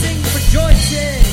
sing for Joyce.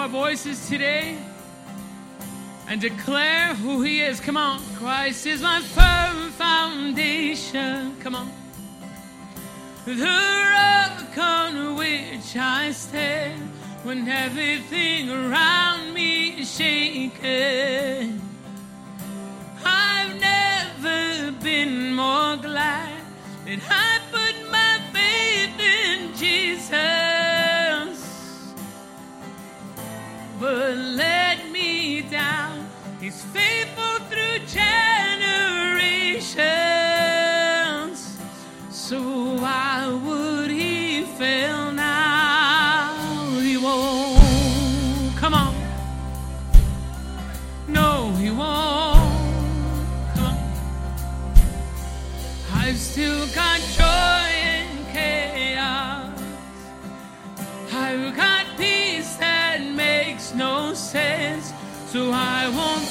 our voices today and declare who He is. Come on. Christ is my firm foundation. Come on. The rock on which I stand when everything around me is shaken. I've never been more glad that I never let me down. He's faithful through change. so I won't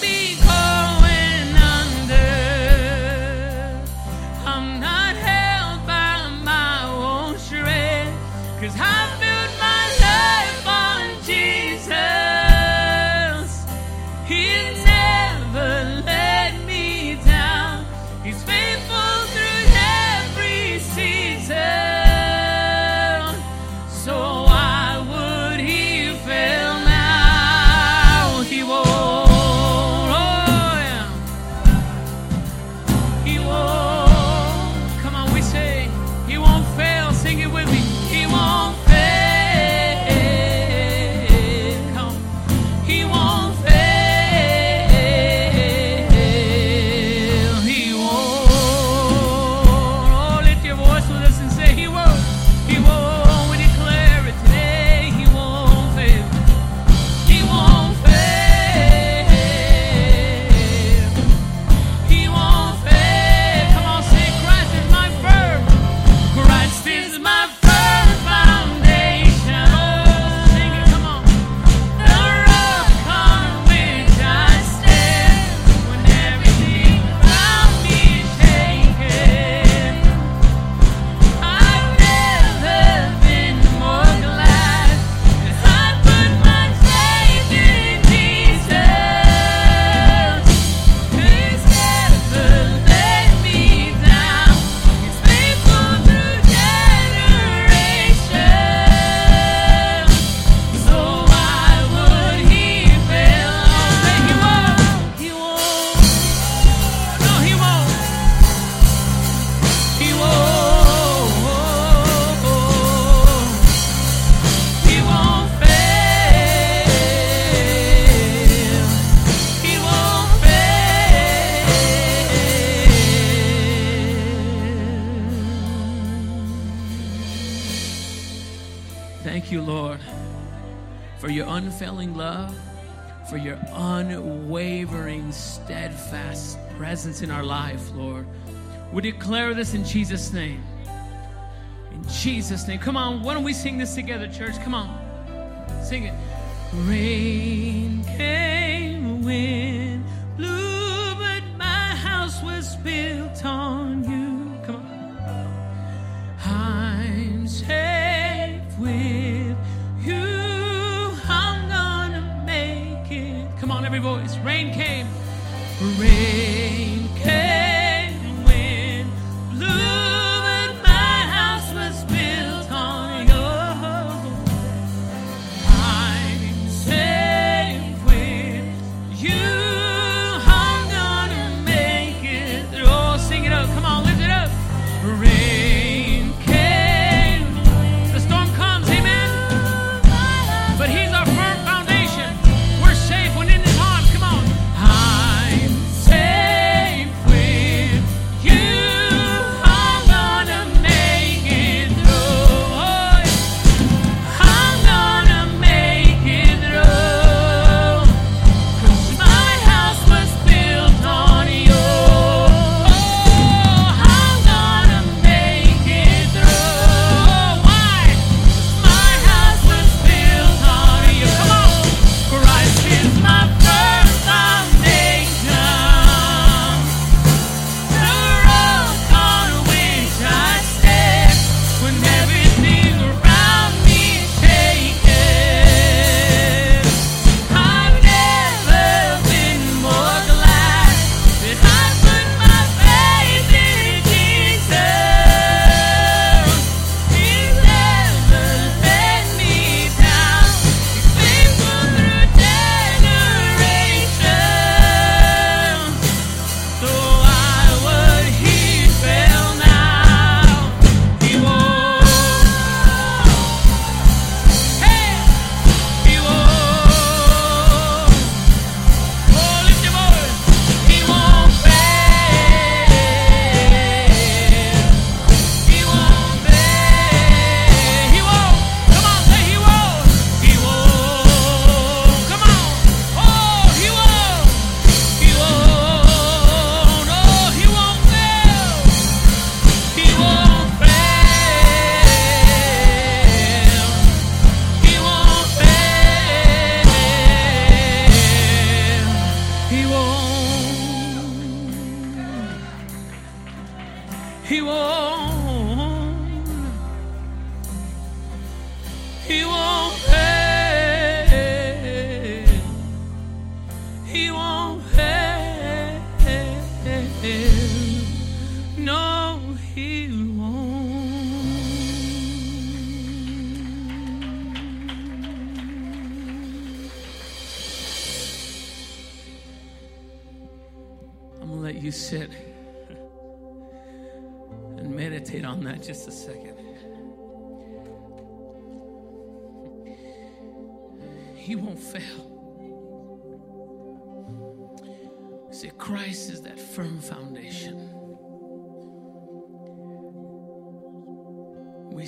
Jesus' name. In Jesus' name. Come on, why don't we sing this together, church? Come on. Sing it. Rain came, wind blew, but my house was built on you. Come on. I'm safe with you. I'm gonna make it. Come on, every voice. Rain came. Rain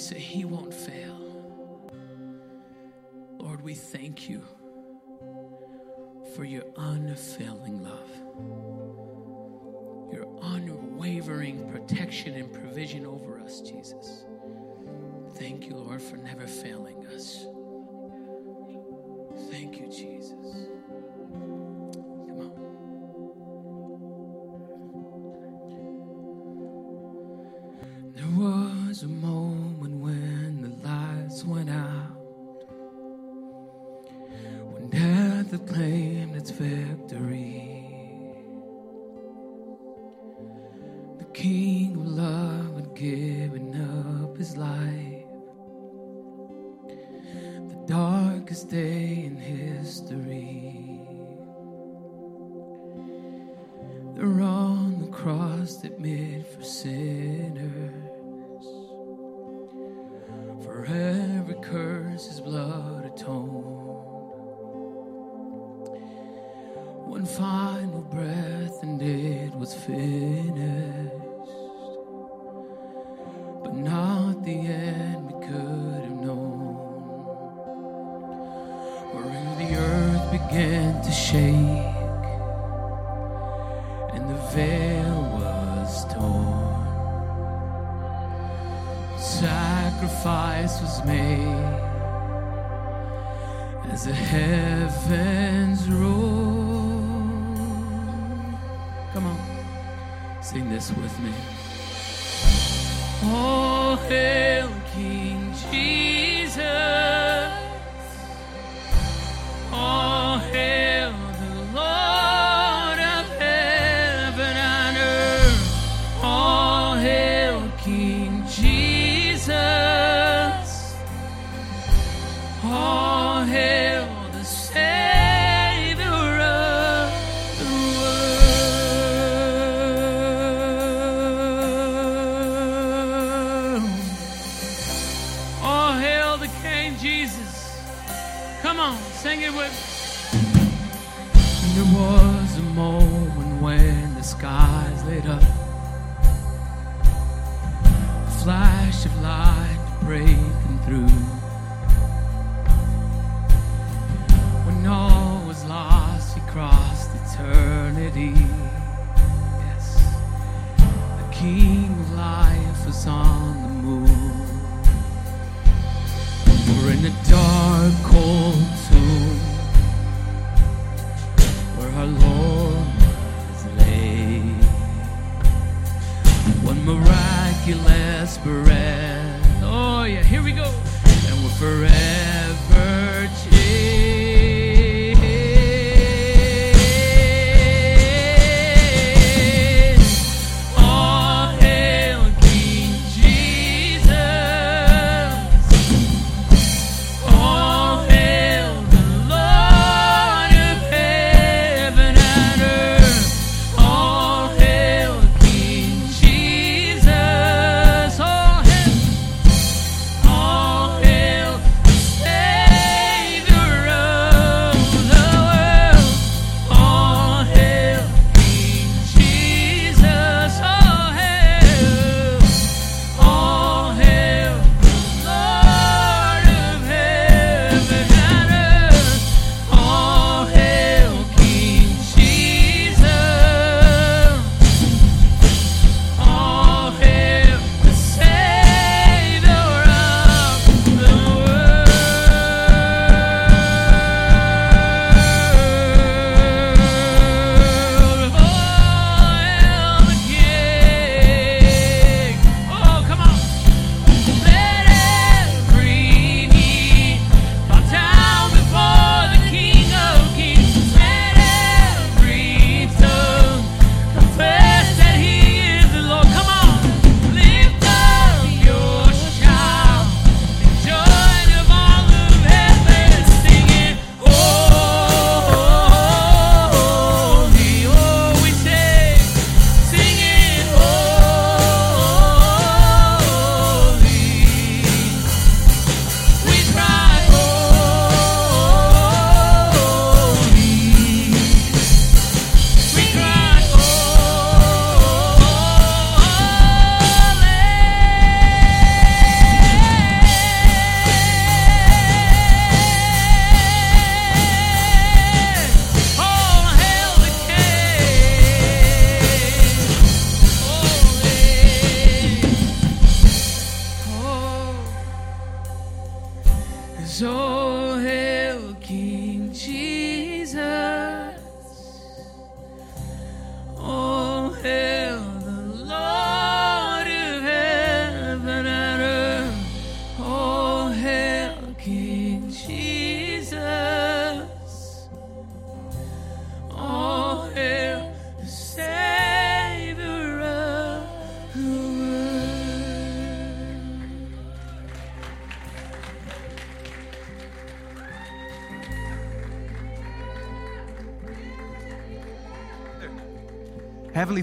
say He won't fail. Lord, we thank you for your unfailing love, your unwavering protection and provision over us, Jesus. Thank you, Lord, for never failing us. Thank you, Jesus. Began to shake, and the veil was torn. Sacrifice was made as the heavens roar. Come on, sing this with me. All hail King Jesus.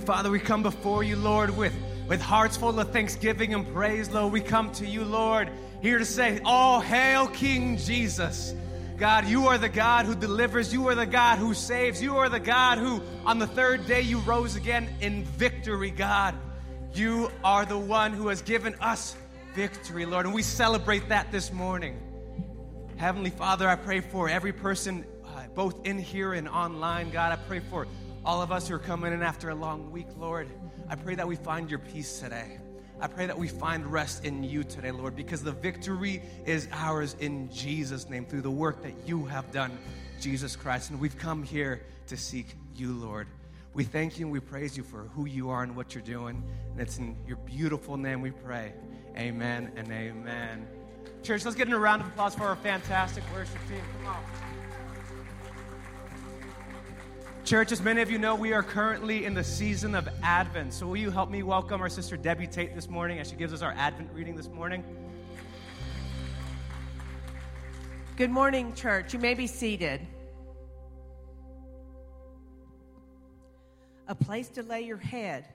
Father, we come before you, Lord, with, with hearts full of thanksgiving and praise, Lord. We come to you, Lord, here to say, All hail King Jesus. God, you are the God who delivers. You are the God who saves. You are the God who, on the third day, you rose again in victory, God. You are the one who has given us victory, Lord, and we celebrate that this morning. Heavenly Father, I pray for every person uh, both in here and online. God, I pray for all of us who are coming in after a long week, Lord. I pray that we find your peace today. I pray that we find rest in you today, Lord, because the victory is ours in Jesus' name through the work that you have done, Jesus Christ. And we've come here to seek you, Lord. We thank you and we praise you for who you are and what you're doing. And it's in your beautiful name we pray. Amen and amen. Church, let's get in a round of applause for our fantastic worship team. Come on. Church, as many of you know, we are currently in the season of Advent. So, will you help me welcome our sister Debbie Tate this morning as she gives us our Advent reading this morning? Good morning, church. You may be seated. A place to lay your head,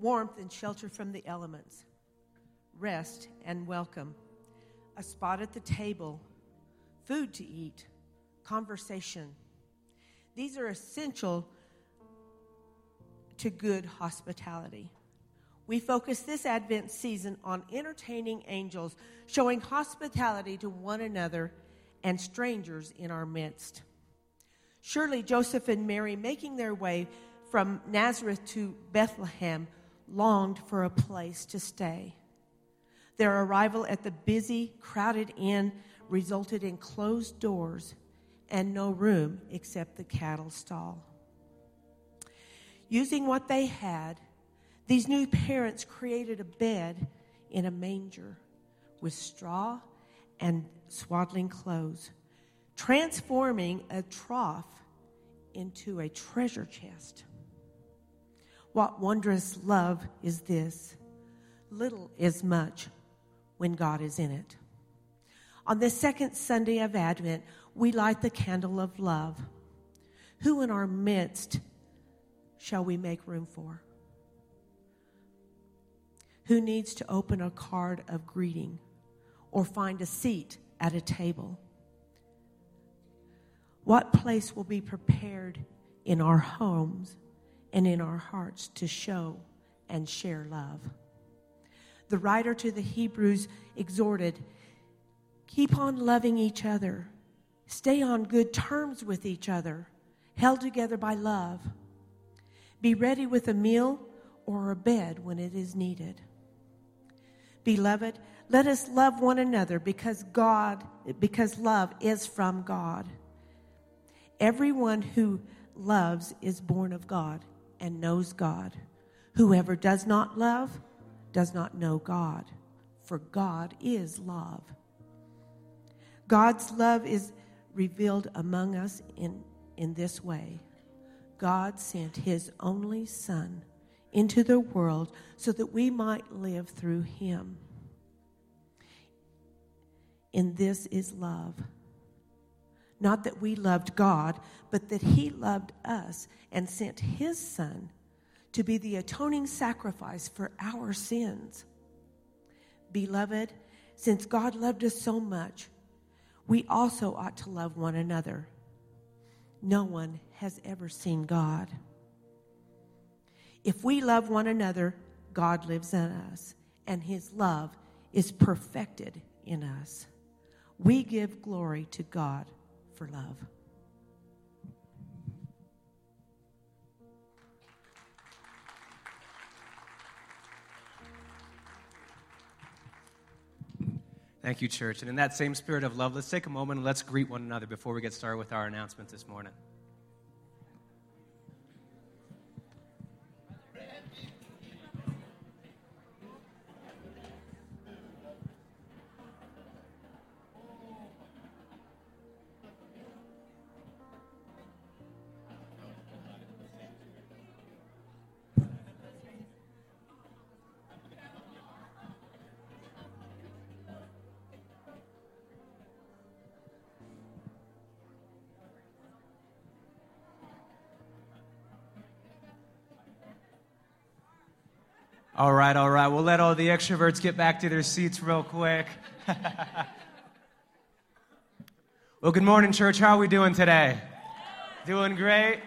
warmth and shelter from the elements, rest and welcome, a spot at the table, food to eat, conversation. These are essential to good hospitality. We focus this Advent season on entertaining angels, showing hospitality to one another and strangers in our midst. Surely Joseph and Mary, making their way from Nazareth to Bethlehem, longed for a place to stay. Their arrival at the busy, crowded inn resulted in closed doors and no room except the cattle stall. Using what they had, these new parents created a bed in a manger with straw and swaddling clothes, transforming a trough into a treasure chest. What wondrous love is this? Little is much when God is in it. On this second Sunday of Advent, we light the candle of love. Who in our midst shall we make room for? Who needs to open a card of greeting or find a seat at a table? What place will be prepared in our homes and in our hearts to show and share love? The writer to the Hebrews exhorted keep on loving each other Stay on good terms with each other, held together by love. Be ready with a meal or a bed when it is needed. Beloved, let us love one another because God, because love is from God. Everyone who loves is born of God and knows God. Whoever does not love does not know God, for God is love. God's love is revealed among us in, in this way God sent his only Son into the world so that we might live through him. In this is love. Not that we loved God, but that he loved us and sent his Son to be the atoning sacrifice for our sins. Beloved, since God loved us so much, we also ought to love one another. No one has ever seen God. If we love one another, God lives in us, and his love is perfected in us. We give glory to God for love. Thank you, church. And in that same spirit of love, let's take a moment and let's greet one another before we get started with our announcements this morning. All right, all right. We'll let all the extroverts get back to their seats real quick. well, good morning, church. How are we doing today? Doing great?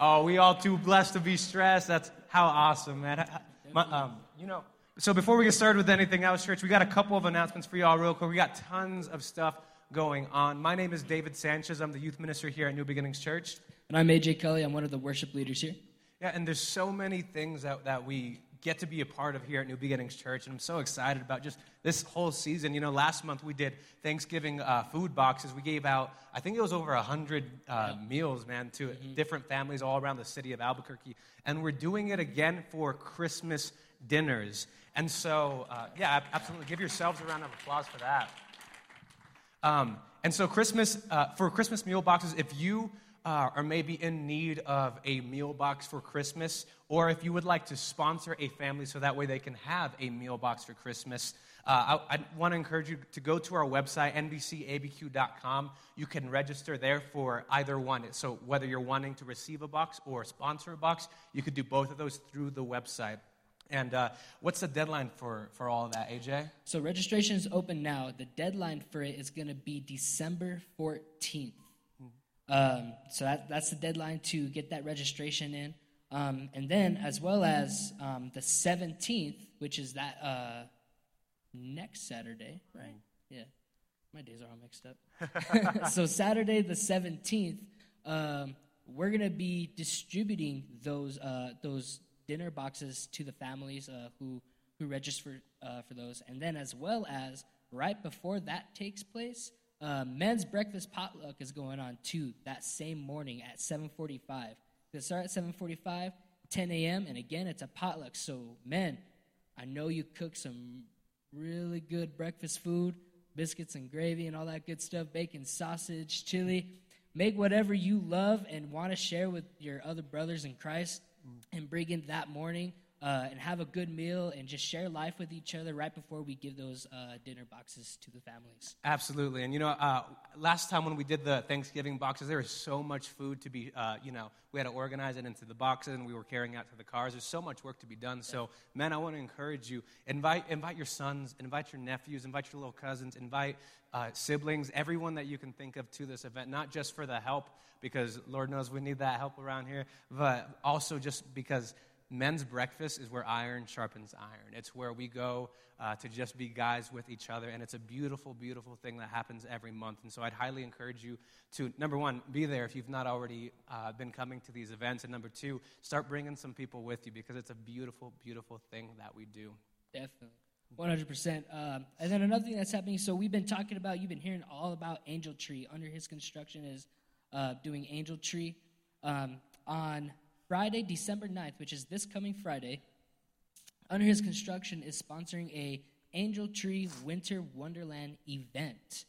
Oh, we all too blessed to be stressed. That's how awesome, man. My, um, you know, so before we get started with anything else, church, we got a couple of announcements for y'all real quick. We got tons of stuff going on. My name is David Sanchez. I'm the youth minister here at New Beginnings Church. And I'm AJ Kelly. I'm one of the worship leaders here. Yeah, and there's so many things that, that we get to be a part of here at New Beginnings Church, and I'm so excited about just this whole season. You know, last month we did Thanksgiving uh, food boxes. We gave out, I think it was over 100 uh, meals, man, to different families all around the city of Albuquerque. And we're doing it again for Christmas dinners. And so, uh, yeah, absolutely. Give yourselves a round of applause for that. Um, and so, Christmas uh, for Christmas meal boxes, if you uh, are maybe in need of a meal box for Christmas, or if you would like to sponsor a family so that way they can have a meal box for Christmas, uh, I, I want to encourage you to go to our website, nbcabq.com. You can register there for either one. So, whether you're wanting to receive a box or sponsor a box, you could do both of those through the website. And uh, what's the deadline for, for all of that, AJ? So registration is open now. The deadline for it is going to be December 14th. Um, so that, that's the deadline to get that registration in. Um, and then, as well as um, the 17th, which is that uh, next Saturday, right? Yeah. My days are all mixed up. so, Saturday the 17th, um, we're going to be distributing those, uh, those dinner boxes to the families uh, who, who register uh, for those. And then, as well as right before that takes place, uh, men's breakfast potluck is going on too that same morning at 7.45 they start at 7.45 10 a.m and again it's a potluck. So men i know you cook some really good breakfast food biscuits and gravy and all that good stuff bacon sausage chili. Make whatever you love and want to share with your other brothers in christ and bring in that morning uh, and have a good meal and just share life with each other right before we give those uh, dinner boxes to the families Absolutely. And you know, uh, last time when we did the Thanksgiving boxes, there was so much food to be, uh, you know, we had to organize it into the boxes and we were carrying out to the cars. There's so much work to be done. So, men, I want to encourage you invite, invite your sons, invite your nephews, invite your little cousins, invite uh, siblings, everyone that you can think of to this event, not just for the help, because Lord knows we need that help around here, but also just because men's breakfast is where iron sharpens iron. It's where we go uh, to just be guys with each other, and it's a beautiful, beautiful thing that happens every month. And so I'd highly encourage you to, number one, be there if you've not already uh, been coming to these events, and number two, start bringing some people with you because it's a beautiful, beautiful thing that we do. Definitely. 100%. Um, and then another thing that's happening so we've been talking about, you've been hearing all about Angel Tree. Under his construction is uh, doing Angel Tree. Um, on Friday, December 9th, which is this coming Friday, under his construction is sponsoring a Angel Tree Winter Wonderland event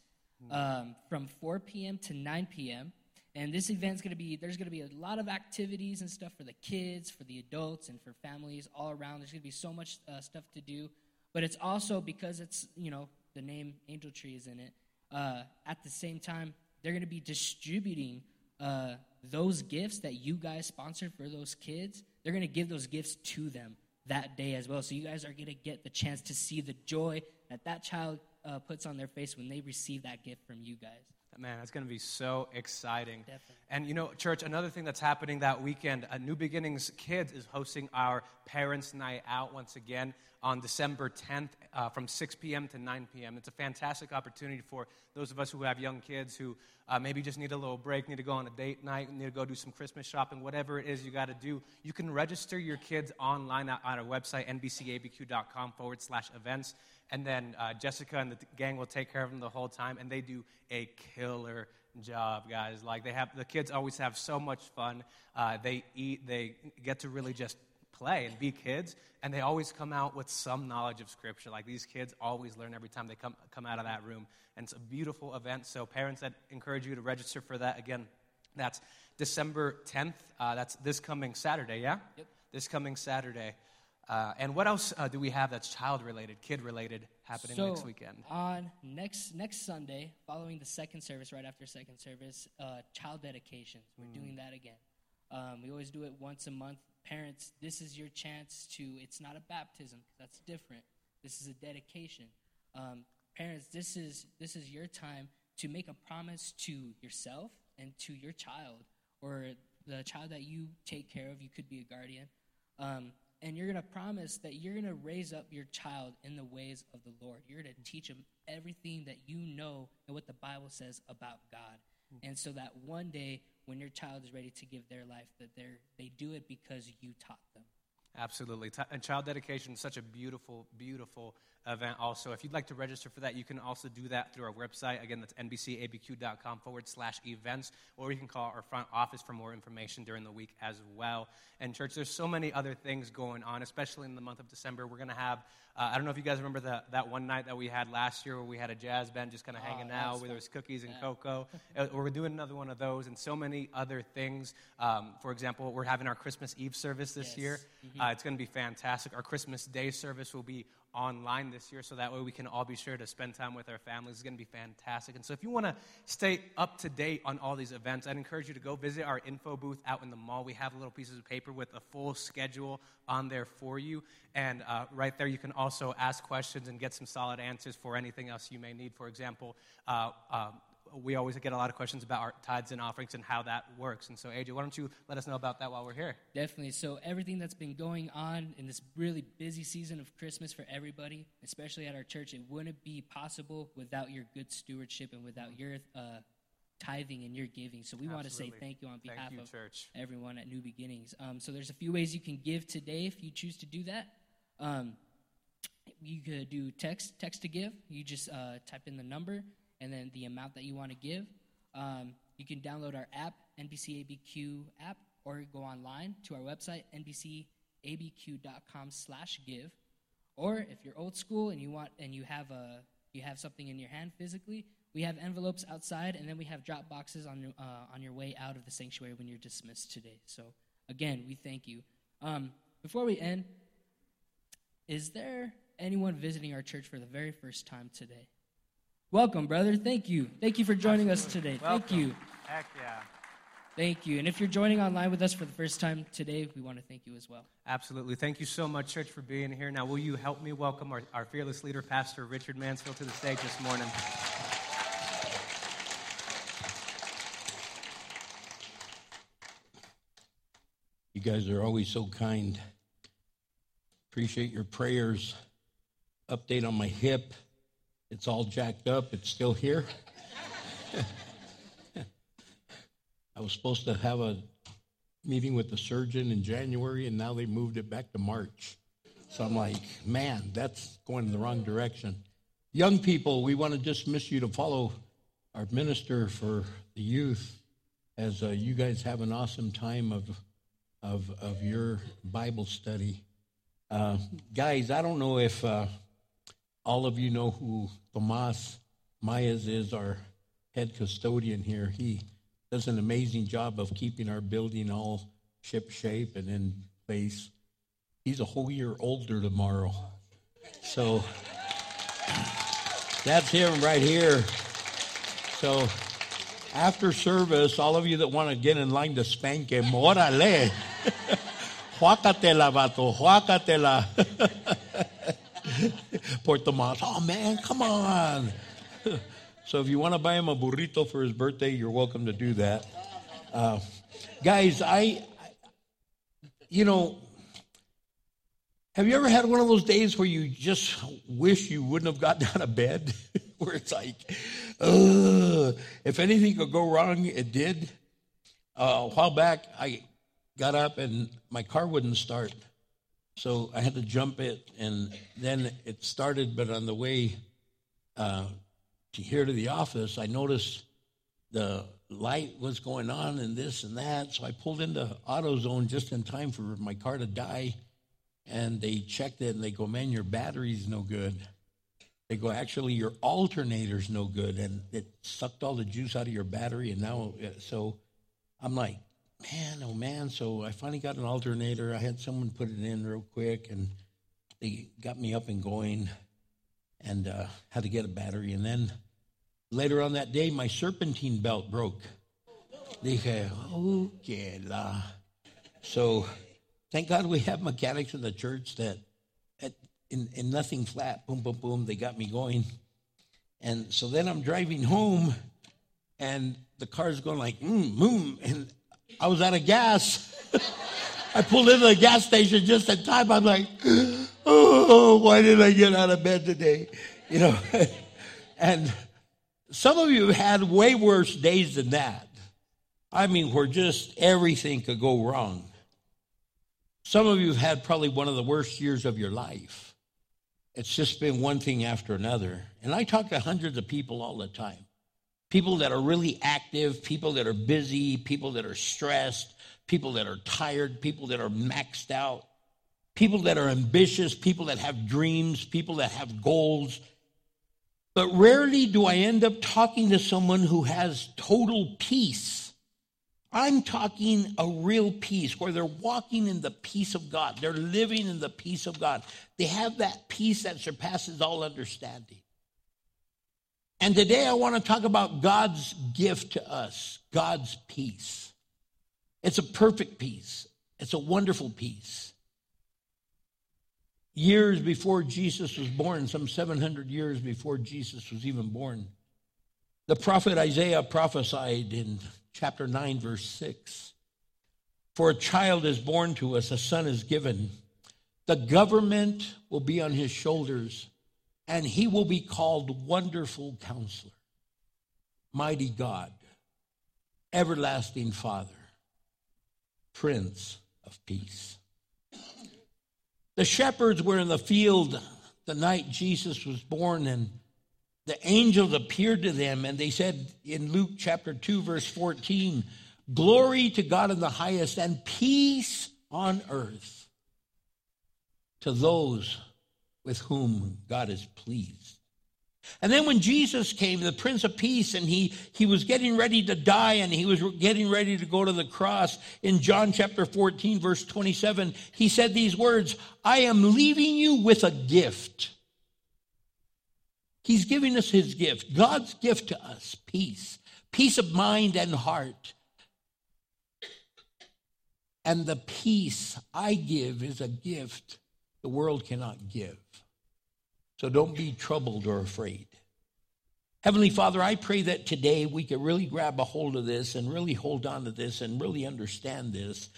um, from 4 p.m. to 9 p.m. And this event's going to be, there's going to be a lot of activities and stuff for the kids, for the adults, and for families all around. There's going to be so much uh, stuff to do. But it's also because it's, you know, the name Angel Tree is in it. Uh, at the same time, they're going to be distributing uh, those gifts that you guys sponsored for those kids. They're going to give those gifts to them that day as well. So you guys are going to get the chance to see the joy that that child uh, puts on their face when they receive that gift from you guys. Man, that's going to be so exciting. Definitely. And you know, church, another thing that's happening that weekend, uh, New Beginnings Kids is hosting our Parents' Night Out once again on December 10th uh, from 6 p.m. to 9 p.m. It's a fantastic opportunity for those of us who have young kids who uh, maybe just need a little break, need to go on a date night, need to go do some Christmas shopping, whatever it is you got to do. You can register your kids online on our website, nbcabq.com forward slash events. And then uh, Jessica and the gang will take care of them the whole time, and they do a killer job, guys. Like they have, the kids always have so much fun. Uh, they eat, they get to really just play and be kids, and they always come out with some knowledge of Scripture. Like these kids always learn every time they come come out of that room, and it's a beautiful event. So parents, that encourage you to register for that. Again, that's December 10th. Uh, that's this coming Saturday. Yeah. Yep. This coming Saturday. Uh, and what else uh, do we have that's child related, kid related, happening so next weekend? on next next Sunday, following the second service, right after second service, uh, child dedications. We're Mm. doing that again. Um, we always do it once a month. Parents, this is your chance to. It's not a baptism. That's different. This is a dedication. Um, parents, this is this is your time to make a promise to yourself and to your child or the child that you take care of. You could be a guardian. Um, and you're going to promise that you're going to raise up your child in the ways of the Lord. You're going to teach him everything that you know and what the Bible says about God. Hmm. And so that one day when your child is ready to give their life that they're they do it because you taught them. Absolutely. And child dedication is such a beautiful, beautiful event also. If you'd like to register for that, you can also do that through our website. Again, that's nbcabq.com forward slash events, or you can call our front office for more information during the week as well. And church, there's so many other things going on, especially in the month of December. We're going to have, uh, I don't know if you guys remember the, that one night that we had last year where we had a jazz band just kind of hanging out where there was cookies and cocoa. Uh, we're doing another one of those and so many other things. Um, for example, we're having our Christmas Eve service this Yes. year. Uh, it's going to be fantastic. Our Christmas Day service will be online this year, so that way we can all be sure to spend time with our families. It's going to be fantastic. And so, if you want to stay up to date on all these events, I'd encourage you to go visit our info booth out in the mall. We have little pieces of paper with a full schedule on there for you. And uh, right there, you can also ask questions and get some solid answers for anything else you may need. For example, uh, um, we always get a lot of questions about our tithes and offerings and how that works. And so, AJ, why don't you let us know about that while we're here? Definitely. So everything that's been going on in this really busy season of Christmas for everybody, especially at our church, it wouldn't be possible without your good stewardship and without your uh, tithing and your giving. So we want to say thank you on behalf you, of church. everyone at New Beginnings. Um, so there's a few ways you can give today if you choose to do that. Um, you could do text text to give. You just uh, type in the number and then the amount that you want to give. Um, you can download our app, NBCABQ app, or go online to our website, nbcabq.com/give. Or if you're old school and you want and you have a you have something in your hand physically, we have envelopes outside, and then we have drop boxes on your uh, on your way out of the sanctuary when you're dismissed today. So again, we thank you. Um, before we end, is there anyone visiting our church for the very first time today? Welcome, brother. Thank you. Thank you for joining us today. Thank you. Heck yeah. Thank you. And if you're joining online with us for the first time today, we want to thank you as well. Absolutely. Thank you so much, church, for being here. Now, will you help me welcome our, our fearless leader, Pastor Richard Mansfield, to the stage this morning? You guys are always so kind. Appreciate your prayers. Update on my hip. It's all jacked up. It's still here. I was supposed to have a meeting with the surgeon in January, and now they moved it back to March. So I'm like, man, that's going in the wrong direction. Young people, we want to dismiss you to follow our minister for the youth as uh, you guys have an awesome time of, of, of your Bible study. Uh, guys, I don't know if uh, all of you know who Tomas Mayas is, our head custodian here. He does an amazing job of keeping our building all ship shape and in place. He's a whole year older tomorrow. So that's him right here. So after service, all of you that want to get in line to spank him, órale. Juácatela, vato, juácatela. Poor Tomas, oh man, come on. so if you want to buy him a burrito for his birthday, you're welcome to do that. Uh, guys, I, you know, have you ever had one of those days where you just wish you wouldn't have gotten out of bed? where it's like, ugh, if anything could go wrong, it did. Uh, a while back, I got up and my car wouldn't start. So I had to jump it, and then it started. But on the way uh, to here to the office, I noticed the light was going on and this and that. So I pulled into AutoZone just in time for my car to die. And they checked it, and they go, "Man, your battery's no good." They go, "Actually, your alternator's no good, and it sucked all the juice out of your battery." And now, uh, so I'm like, man, oh man. So I finally got an alternator. I had someone put it in real quick, and they got me up and going, and uh, had to get a battery. And then later on that day, my serpentine belt broke. Dije, okay, la. So thank God we have mechanics in the church that, at, in, in nothing flat, boom, boom, boom, they got me going. And so then I'm driving home, and the car's going like, mm, boom, and I was out of gas. I pulled into the gas station just in time. I'm like, oh, why did I get out of bed today? You know, and some of you have had way worse days than that. I mean, where just everything could go wrong. Some of you have had probably one of the worst years of your life. It's just been one thing after another. And I talk to hundreds of people all the time people that are really active, people that are busy, people that are stressed, people that are tired, people that are maxed out, people that are ambitious, people that have dreams, people that have goals. But rarely do I end up talking to someone who has total peace. I'm talking a real peace where they're walking in the peace of God. They're living in the peace of God. They have that peace that surpasses all understanding. And today I want to talk about God's gift to us, God's peace. It's a perfect peace, it's a wonderful peace. Years before Jesus was born, some 700 years before Jesus was even born, the prophet Isaiah prophesied in chapter 9, verse 6 For a child is born to us, a son is given. The government will be on his shoulders, and he will be called Wonderful Counselor, Mighty God, Everlasting Father, Prince of Peace. The shepherds were in the field the night Jesus was born, and the angels appeared to them, and they said in Luke chapter 2, verse 14, Glory to God in the highest, and peace on earth to those with whom God is pleased. And then when Jesus came, the Prince of Peace, and he, he was getting ready to die and he was getting ready to go to the cross, in John chapter 14, verse 27, he said these words I am leaving you with a gift. He's giving us his gift, God's gift to us peace, peace of mind and heart. And the peace I give is a gift the world cannot give. So don't be troubled or afraid. Heavenly Father, I pray that today we could really grab a hold of this and really hold on to this and really understand this.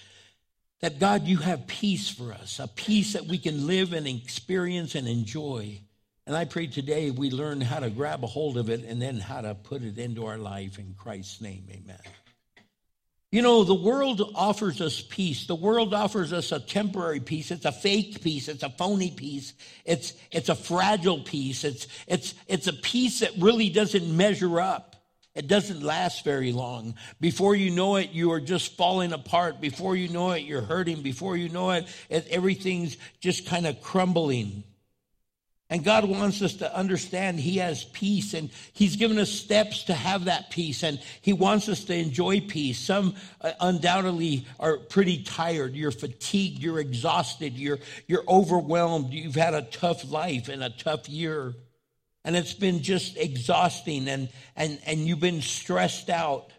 That God, you have peace for us, a peace that we can live and experience and enjoy. And I pray today we learn how to grab a hold of it and then how to put it into our life in Christ's name. Amen. You know, the world offers us peace. The world offers us a temporary peace. It's a fake peace. It's a phony peace. It's, it's a fragile peace. It's, it's, it's a peace that really doesn't measure up. It doesn't last very long. Before you know it, you are just falling apart. Before you know it, you're hurting. Before you know it, it everything's just kind of crumbling. And God wants us to understand He has peace and He's given us steps to have that peace and He wants us to enjoy peace. Some uh, undoubtedly are pretty tired. You're fatigued. You're exhausted. You're, you're overwhelmed. You've had a tough life and a tough year. And it's been just exhausting and, and, and you've been stressed out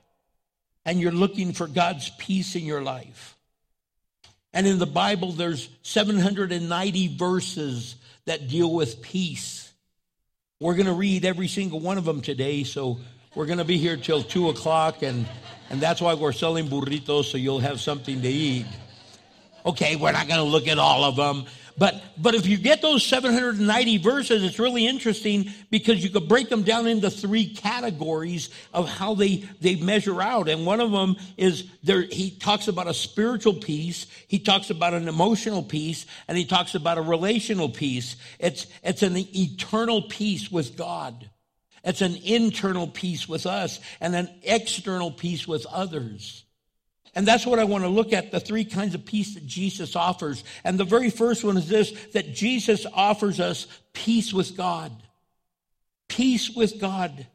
and you're looking for God's peace in your life. And in the Bible, there's 790 verses that deal with peace. We're going to read every single one of them today, so we're going to be here till 2 o'clock, and, and that's why we're selling burritos, so you'll have something to eat. Okay, we're not going to look at all of them. But, but if you get those 790 verses, it's really interesting because you could break them down into three categories of how they, they measure out. And one of them is there, he talks about a spiritual peace. He talks about an emotional peace and he talks about a relational peace. It's, it's an eternal peace with God. It's an internal peace with us and an external peace with others. And that's what I want to look at the three kinds of peace that Jesus offers. And the very first one is this that Jesus offers us peace with God. Peace with God,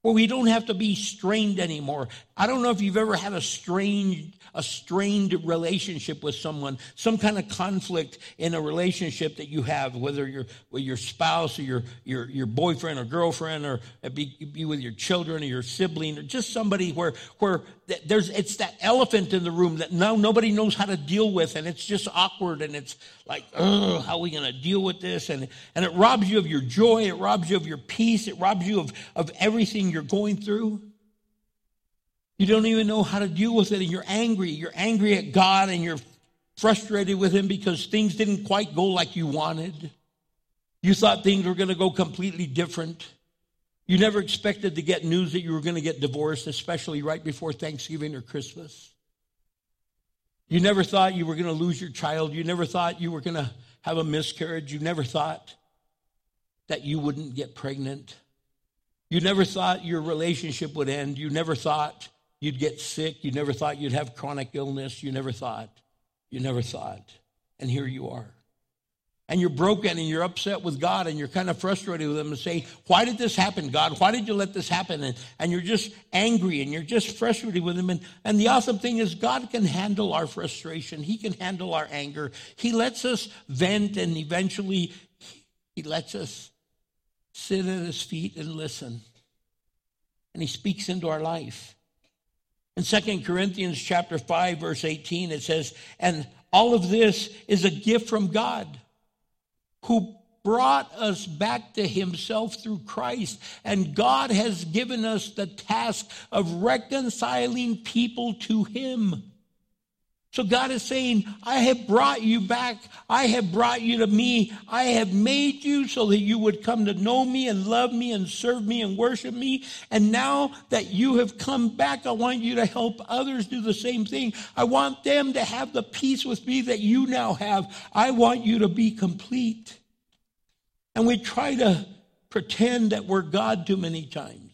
where we don't have to be strained anymore. I don't know if you've ever had a strained a strained relationship with someone, some kind of conflict in a relationship that you have, whether you're with your spouse or your, your, your boyfriend or girlfriend or be, be with your children or your sibling or just somebody where, where there's, it's that elephant in the room that now nobody knows how to deal with and it's just awkward and it's like, oh, how are we going to deal with this? And, and it robs you of your joy. It robs you of your peace. It robs you of, of everything you're going through. You don't even know how to deal with it, and you're angry. You're angry at God, and you're frustrated with him because things didn't quite go like you wanted. You thought things were going to go completely different. You never expected to get news that you were going to get divorced, especially right before Thanksgiving or Christmas. You never thought you were going to lose your child. You never thought you were going to have a miscarriage. You never thought that you wouldn't get pregnant. You never thought your relationship would end. You never thought you'd get sick. You never thought you'd have chronic illness. You never thought. You never thought. And here you are. And you're broken and you're upset with God and you're kind of frustrated with Him and say, Why did this happen, God? Why did you let this happen? And, and you're just angry and you're just frustrated with Him. And, and the awesome thing is, God can handle our frustration, He can handle our anger. He lets us vent and eventually He lets us sit at His feet and listen. And He speaks into our life. In 2 Corinthians chapter 5 verse 18 it says and all of this is a gift from God who brought us back to himself through Christ and God has given us the task of reconciling people to him. So God is saying, I have brought you back. I have brought you to me. I have made you so that you would come to know me and love me and serve me and worship me. And now that you have come back, I want you to help others do the same thing. I want them to have the peace with me that you now have. I want you to be complete. And we try to pretend that we're God too many times.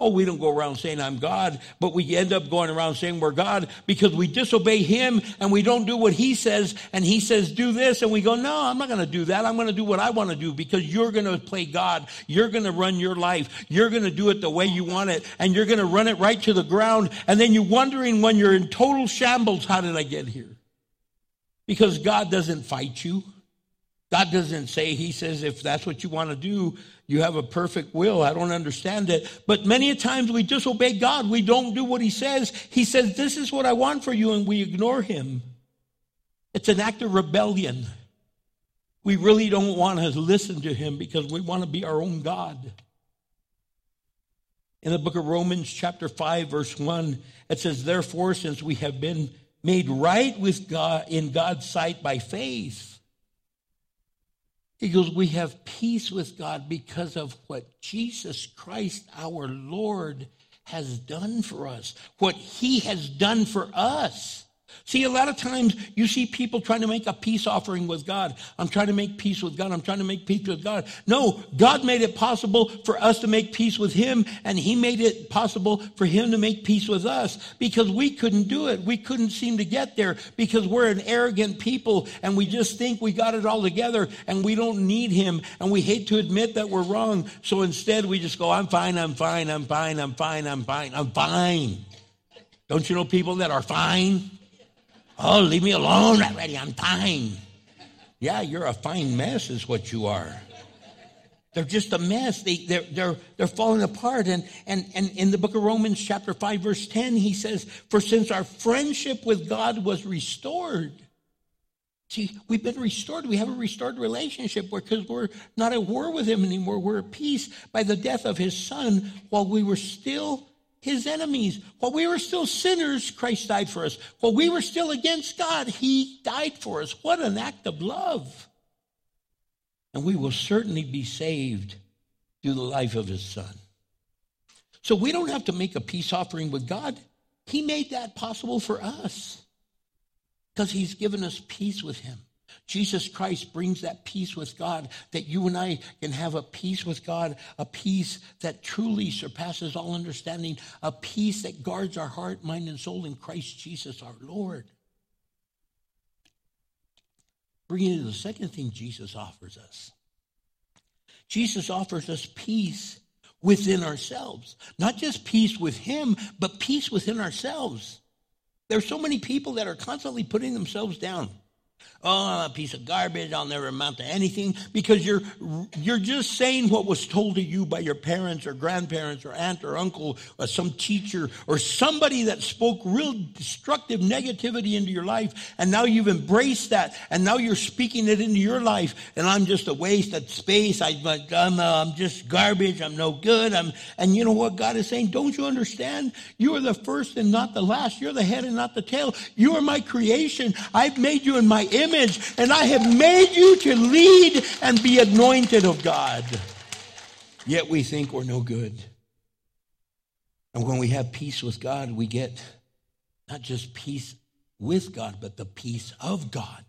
Oh, we don't go around saying I'm God, but we end up going around saying we're God because we disobey Him and we don't do what He says. And He says, do this. And we go, no, I'm not going to do that. I'm going to do what I want to do because you're going to play God. You're going to run your life. You're going to do it the way you want it. And you're going to run it right to the ground. And then you're wondering when you're in total shambles, how did I get here? Because God doesn't fight you. God doesn't say, He says, if that's what you want to do, you have a perfect will. I don't understand it. But many a times we disobey God. We don't do what He says. He says, This is what I want for you, and we ignore Him. It's an act of rebellion. We really don't want to listen to Him because we want to be our own God. In the book of Romans, chapter 5, verse 1, it says, Therefore, since we have been made right with God in God's sight by faith, he goes, We have peace with God because of what Jesus Christ, our Lord, has done for us, what he has done for us. See, a lot of times you see people trying to make a peace offering with God. I'm trying to make peace with God. I'm trying to make peace with God. No, God made it possible for us to make peace with Him, and He made it possible for Him to make peace with us because we couldn't do it. We couldn't seem to get there because we're an arrogant people and we just think we got it all together and we don't need Him and we hate to admit that we're wrong. So instead, we just go, I'm fine, I'm fine, I'm fine, I'm fine, I'm fine, I'm fine. Don't you know people that are fine? Oh, leave me alone already. I'm fine. Yeah, you're a fine mess, is what you are. They're just a mess. They, they're, they're, they're falling apart. And, and, and in the book of Romans, chapter 5, verse 10, he says, For since our friendship with God was restored, See, we've been restored. We have a restored relationship because we're not at war with him anymore. We're at peace by the death of his son while we were still his enemies. While we were still sinners, Christ died for us. While we were still against God, he died for us. What an act of love. And we will certainly be saved through the life of his son. So we don't have to make a peace offering with God. He made that possible for us because he's given us peace with him. Jesus Christ brings that peace with God, that you and I can have a peace with God, a peace that truly surpasses all understanding, a peace that guards our heart, mind, and soul in Christ Jesus our Lord. Bringing to the second thing Jesus offers us. Jesus offers us peace within ourselves. Not just peace with Him, but peace within ourselves. There are so many people that are constantly putting themselves down. Oh, I'm a piece of garbage. I'll never amount to anything because you're you're just saying what was told to you by your parents or grandparents or aunt or uncle or some teacher or somebody that spoke real destructive negativity into your life, and now you've embraced that, and now you're speaking it into your life. And I'm just a waste of space. I, I'm, uh, I'm just garbage. I'm no good. I'm, and you know what God is saying? Don't you understand? You are the first and not the last. You're the head and not the tail. You are my creation. I've made you in my image, and I have made you to lead and be anointed of God. Yet we think we're no good. And when we have peace with God, we get not just peace with God, but the peace of God.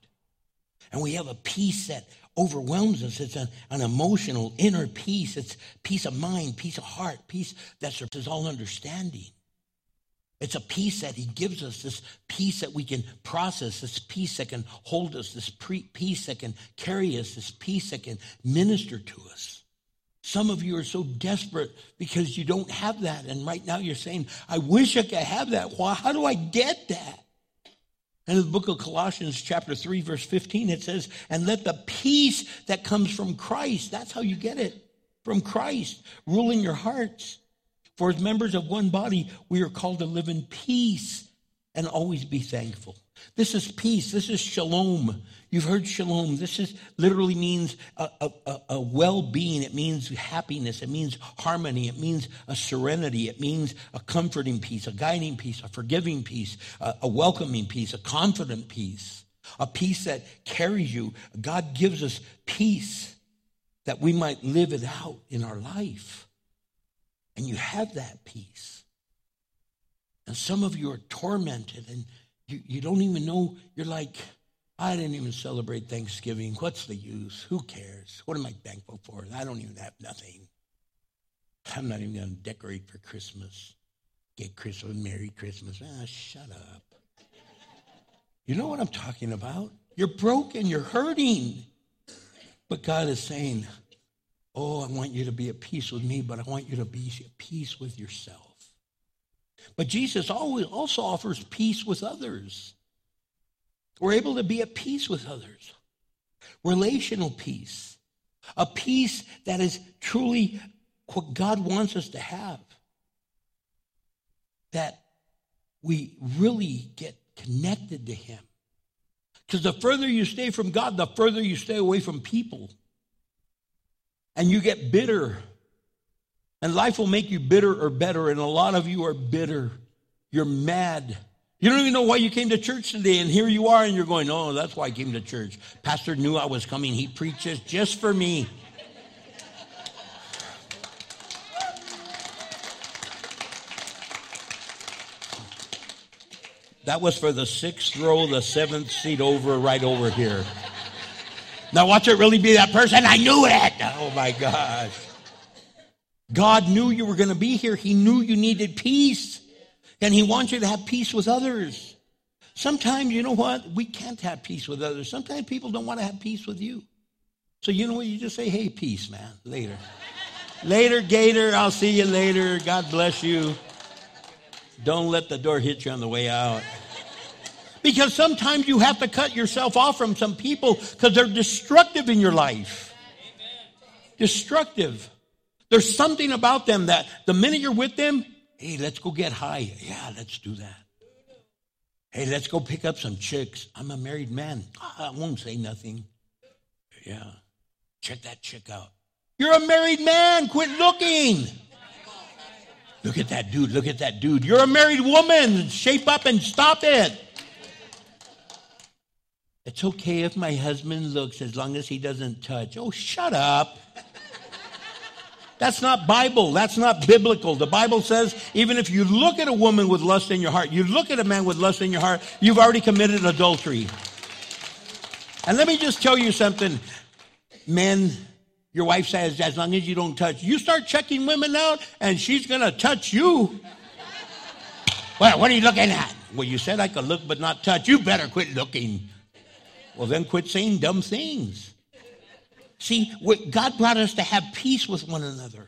And we have a peace that overwhelms us. It's an, an emotional inner peace. It's peace of mind, peace of heart, peace that surpasses all understanding. It's a peace that he gives us, this peace that we can process, this peace that can hold us, this pre- peace that can carry us, this peace that can minister to us. Some of you are so desperate because you don't have that. And right now you're saying, I wish I could have that. Why? How do I get that? And in the book of Colossians, chapter 3, verse 15, it says, And let the peace that comes from Christ, that's how you get it, from Christ, rule in your hearts. For as members of one body, we are called to live in peace and always be thankful. This is peace. This is shalom. You've heard shalom. This is literally means a, a, a- a well-being. It means happiness. It means harmony. It means a serenity. It means a comforting peace, a guiding peace, a forgiving peace, a, a welcoming peace, a confident peace, a peace that carries you. God gives us peace that we might live it out in our life. And you have that peace. And some of you are tormented and you, you don't even know. You're like, I didn't even celebrate Thanksgiving. What's the use? Who cares? What am I thankful for? I don't even have nothing. I'm not even going to decorate for Christmas. Get Christmas, Merry Christmas. Ah, shut up. You know what I'm talking about? You're broken, you're hurting. But God is saying, Oh, I want you to be at peace with me, but I want you to be at peace with yourself. But Jesus always also offers peace with others. We're able to be at peace with others. Relational peace. A peace that is truly what God wants us to have. That we really get connected to Him. Because the further you stay from God, the further you stay away from people. And you get bitter. And life will make you bitter or better. And a lot of you are bitter. You're mad. You don't even know why you came to church today. And here you are, and you're going, Oh, that's why I came to church. Pastor knew I was coming. He preaches just for me. That was for the sixth row, the seventh seat over, right over here. Now, watch it really be that person. I knew it. Oh my gosh. God knew you were going to be here. He knew you needed peace. And He wants you to have peace with others. Sometimes, you know what? We can't have peace with others. Sometimes people don't want to have peace with you. So, you know what? You just say, hey, peace, man. Later. later, Gator. I'll see you later. God bless you. Don't let the door hit you on the way out. Because sometimes you have to cut yourself off from some people because they're destructive in your life. Destructive. There's something about them that the minute you're with them, hey, let's go get high. Yeah, let's do that. Hey, let's go pick up some chicks. I'm a married man. I won't say nothing. Yeah. Check that chick out. You're a married man. Quit looking. Look at that dude. Look at that dude. You're a married woman. Shape up and stop it. It's okay if my husband looks as long as he doesn't touch. Oh, shut up. That's not Bible. That's not biblical. The Bible says even if you look at a woman with lust in your heart, you look at a man with lust in your heart, you've already committed adultery. And let me just tell you something. Men, your wife says, as long as you don't touch, you start checking women out and she's going to touch you. Well, what are you looking at? Well, you said I could look but not touch. You better quit looking. Well, then quit saying dumb things. See, God brought us to have peace with one another.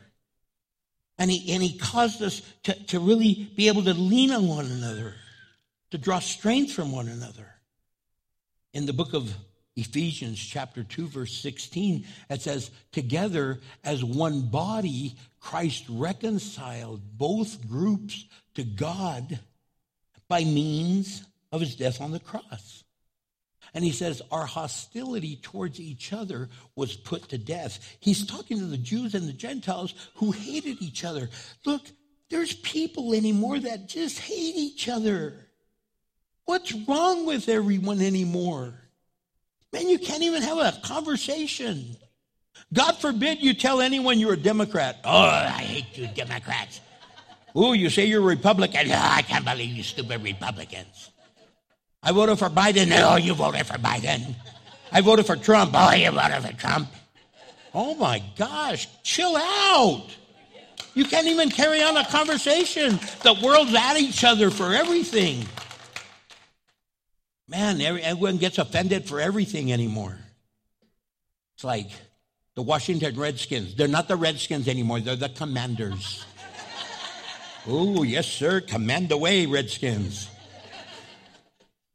And he, and he caused us to, to really be able to lean on one another, to draw strength from one another. in the book of Ephesians, chapter 2, verse 16, it says, Together as one body, Christ reconciled both groups to God by means of his death on the cross. And he says, Our hostility towards each other was put to death. He's talking to the Jews and the Gentiles who hated each other. Look, there's people anymore that just hate each other. What's wrong with everyone anymore? Man, you can't even have a conversation. God forbid you tell anyone you're a Democrat. Oh, I hate you, Democrats. Ooh, you say you're a Republican. Oh, I can't believe you stupid Republicans. I voted for Biden. Oh, you voted for Biden. I voted for Trump. Oh, you voted for Trump. Oh my gosh, chill out. You can't even carry on a conversation. The world's at each other for everything. Man, everyone gets offended for everything anymore. It's like the Washington Redskins. They're not the Redskins anymore, they're the Commanders. oh, yes, sir. Command away, Redskins.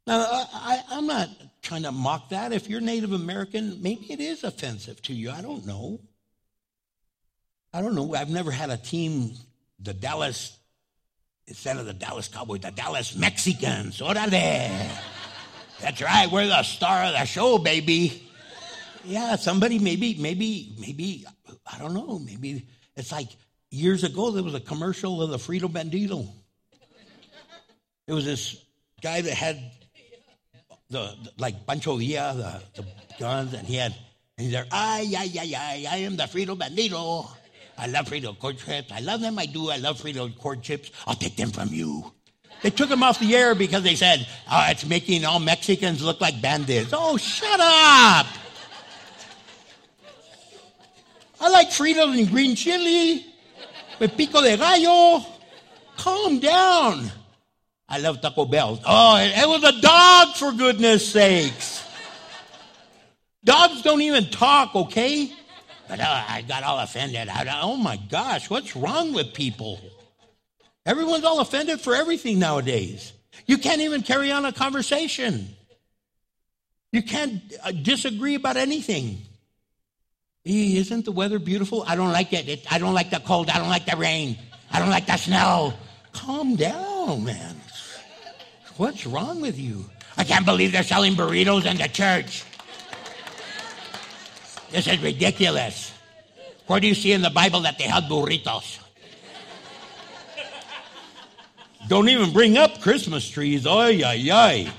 Now, I, I'm not trying to mock that. If you're Native American, maybe it is offensive to you. I don't know. I don't know. I've never had a team, the Dallas, instead of the Dallas Cowboys, the Dallas Mexicans. Órale. That's right. We're the star of the show, baby. Yeah, somebody maybe, maybe, maybe, I don't know. Maybe it's like years ago there was a commercial of the Frito Bandito. It was this guy that had the, the like Pancho Villa, the, the guns, and he had, and he's there, ay, ay, ay, ay, I am the Frito Bandito. I love Frito chips. I love them. I do. I love Frito chips. I'll take them from you. They took him off the air because they said, oh, it's making all Mexicans look like bandits. Oh, shut up. I like Fritos and green chili with pico de gallo. Calm down. I love Taco Bell. Oh, it, was a dog, for goodness sakes. Dogs don't even talk, okay? But uh, I got all offended. I, oh my gosh, what's wrong with people? Everyone's all offended for everything nowadays. You can't even carry on a conversation. You can't uh, disagree about anything. Hey, isn't the weather beautiful? I don't like it. it. I don't like the cold. I don't like the rain. I don't like the snow. Calm down, man. What's wrong with you? I can't believe they're selling burritos in the church. This is ridiculous. Where do you see in the Bible that they had burritos? Don't even bring up Christmas trees. Oy, ay, ay.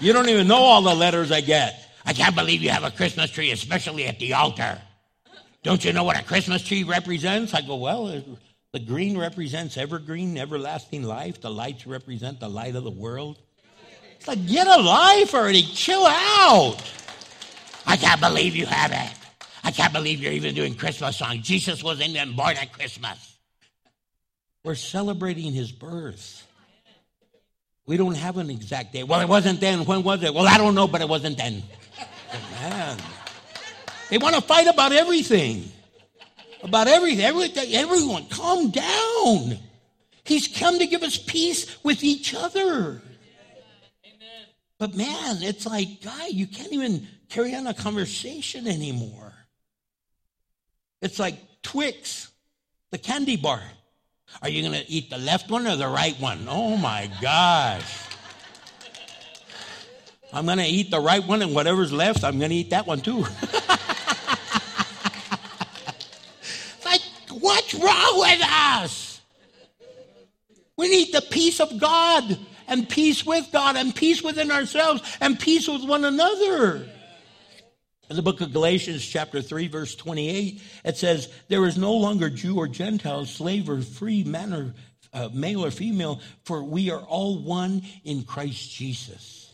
You don't even know all the letters I get. I can't believe you have a Christmas tree, especially at the altar. Don't you know what a Christmas tree represents? I go, well, the green represents evergreen, everlasting life. The lights represent the light of the world. It's like, get a life already. Chill out. I can't believe you have it. I can't believe you're even doing Christmas songs. Jesus wasn't even born at Christmas. We're celebrating his birth. We don't have an exact date. Well, it wasn't then. When was it? Well, I don't know, but it wasn't then. Man. They want to fight about everything. About everything. everything. Everyone, calm down. He's come to give us peace with each other. But man, it's like, guy, you can't even carry on a conversation anymore. It's like Twix, the candy bar. Are you going to eat the left one or the right one? Oh my gosh. I'm going to eat the right one, and whatever's left, I'm going to eat that one too. with us? We need the peace of God, and peace with God, and peace within ourselves, and peace with one another. In the book of Galatians, chapter 3, verse 28, it says, There is no longer Jew or Gentile, slave or free, man or uh, male or female, for we are all one in Christ Jesus.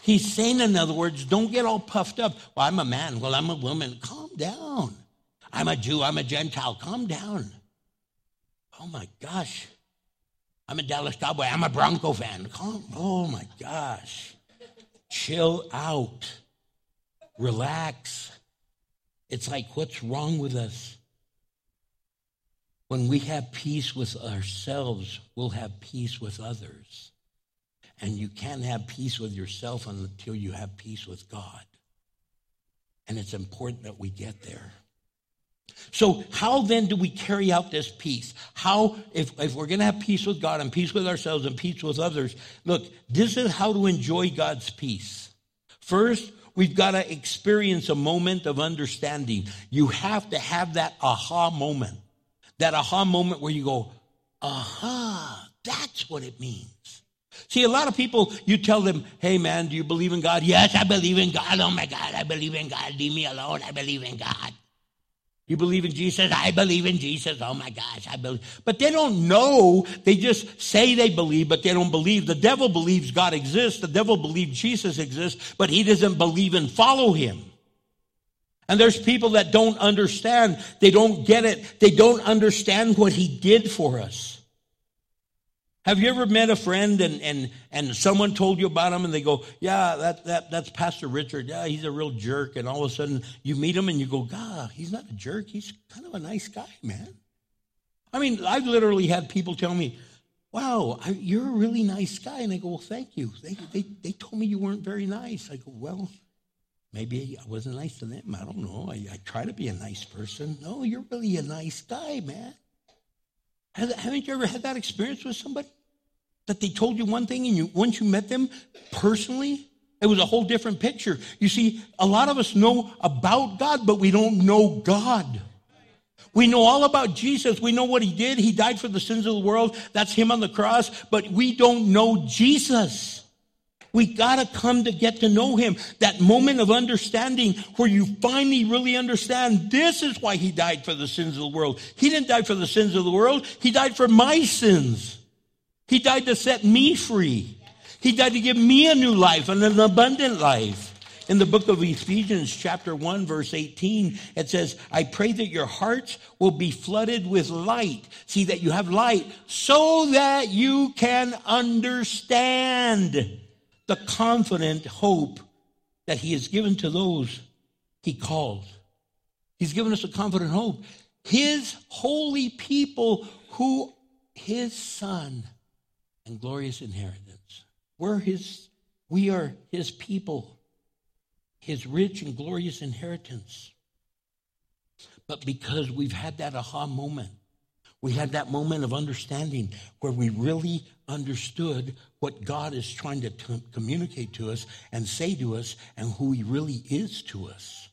He's saying, in other words, don't get all puffed up. Well, I'm a man. Well, I'm a woman. Calm down. I'm a Jew. I'm a Gentile. Calm down. Oh my gosh. I'm a Dallas Cowboy. I'm a Bronco fan. Calm. Oh my gosh. Chill out. Relax. It's like, what's wrong with us? When we have peace with ourselves, we'll have peace with others. And you can't have peace with yourself until you have peace with God. And it's important that we get there. So, how then do we carry out this peace? How, if, if we're going to have peace with God and peace with ourselves and peace with others, look, this is how to enjoy God's peace. First, we've got to experience a moment of understanding. You have to have that aha moment. That aha moment where you go, aha, that's what it means. See, a lot of people, you tell them, hey man, do you believe in God? Yes, I believe in God. Oh my God, I believe in God. Leave me alone. I believe in God. You believe in Jesus? I believe in Jesus. Oh my gosh, I believe. But they don't know. They just say they believe, but they don't believe. The devil believes God exists. The devil believes Jesus exists, but he doesn't believe and follow him. And there's people that don't understand. They don't get it. They don't understand what he did for us. Have you ever met a friend and, and, and someone told you about him and they go, yeah, that, that, that's Pastor Richard. Yeah, he's a real jerk. And all of a sudden you meet him and you go, God, he's not a jerk. He's kind of a nice guy, man. I mean, I've literally had people tell me, wow, I, you're a really nice guy. And I go, well, thank you. They, they, they told me you weren't very nice. I go, well, maybe I wasn't nice to them. I don't know. I, I try to be a nice person. No, you're really a nice guy, man. Haven't you ever had that experience with somebody? That they told you one thing and you once you met them personally it was a whole different picture you see a lot of us know about god but we don't know god we know all about jesus we know what he did he died for the sins of the world that's him on the cross but we don't know jesus we gotta come to get to know him. That moment of understanding where you finally really understand this is why he died for the sins of the world. He didn't die for the sins of the world. He died for my sins. He died to set me free. He died to give me a new life and an abundant life. In the book of Ephesians, chapter 1, verse 18, it says, I pray that your hearts will be flooded with light. See that you have light so that you can understand the confident hope that he has given to those he calls. He's given us a confident hope. His holy people who his son and glorious inheritance. We're his, we are his people, his rich and glorious inheritance. But because we've had that aha moment, we had that moment of understanding where we really understood what God is trying to t- communicate to us and say to us and who he really is to us.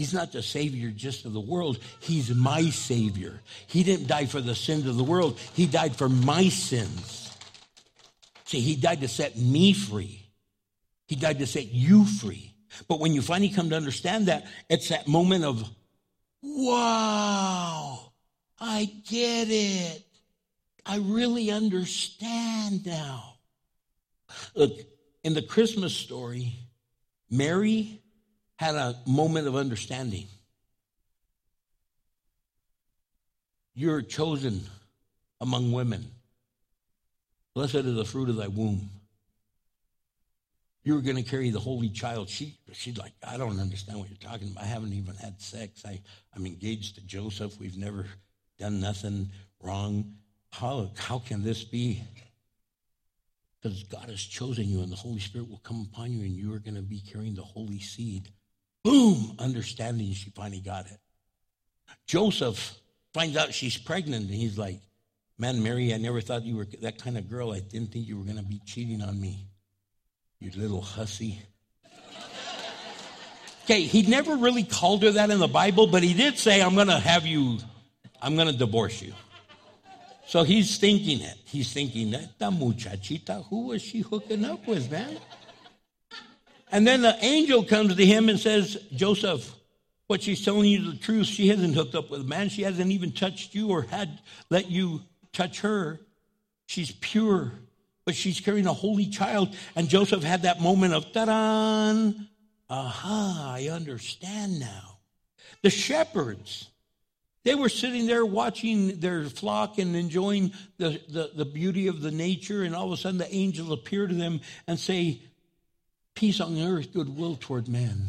He's not the Savior just of the world. He's my Savior. He didn't die for the sins of the world. He died for my sins. See, He died to set me free. He died to set you free. But when you finally come to understand that, it's that moment of, wow, I get it. I really understand now. Look, in the Christmas story, Mary had a moment of understanding. You're chosen among women. Blessed is the fruit of thy womb. You were going to carry the holy child. She, she's like, I don't understand what you're talking about. I haven't even had sex. I, I'm engaged to Joseph. We've never done nothing wrong. How, how can this be? Because God has chosen you, and the Holy Spirit will come upon you, and you are going to be carrying the holy seed Boom, understanding she finally got it. Joseph finds out she's pregnant and he's like, Man, Mary, I never thought you were that kind of girl. I didn't think you were going to be cheating on me. You little hussy. okay, he never really called her that in the Bible, but he did say, I'm going to have you, I'm going to divorce you. So he's thinking it. He's thinking, that muchachita, who was she hooking up with, man? And then the angel comes to him and says, Joseph, what she's telling you the truth. She hasn't hooked up with a man. She hasn't even touched you or had let you touch her. She's pure, but she's carrying a holy child. And Joseph had that moment of ta-da! Aha, I understand now. The shepherds, they were sitting there watching their flock and enjoying the, the, the beauty of the nature, and all of a sudden the angel appeared to them and say, peace on earth, goodwill toward men.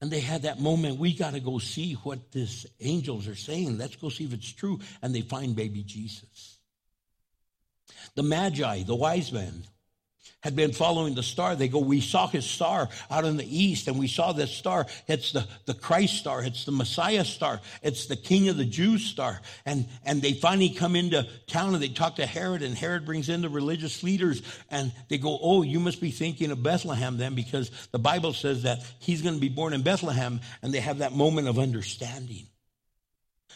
And they had that moment, we got to go see what these angels are saying. Let's go see if it's true. And they find baby Jesus. The Magi, the wise men, had been following the star. They go, We saw his star out in the east, and we saw this star. It's the, the Christ star, it's the Messiah star, it's the King of the Jews star. And, and they finally come into town and they talk to Herod, and Herod brings in the religious leaders, and they go, Oh, you must be thinking of Bethlehem then, because the Bible says that he's going to be born in Bethlehem, and they have that moment of understanding.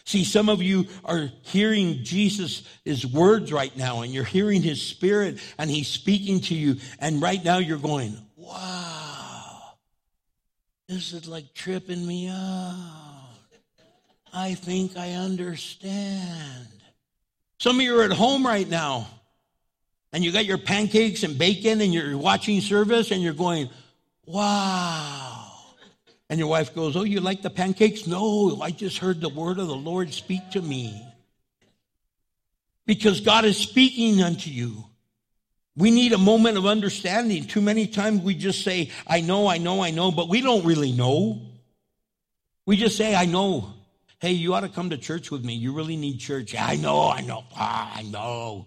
See, some of you are hearing Jesus' words right now, and you're hearing his spirit, and he's speaking to you. And right now you're going, wow, this is like tripping me out. I think I understand. Some of you are at home right now, and you got your pancakes and bacon, and you're watching service, and you're going, wow. And your wife goes, Oh, you like the pancakes? No, I just heard the word of the Lord speak to me. Because God is speaking unto you. We need a moment of understanding. Too many times we just say, I know, I know, I know, but we don't really know. We just say, I know. Hey, you ought to come to church with me. You really need church. I know, I know, ah, I know.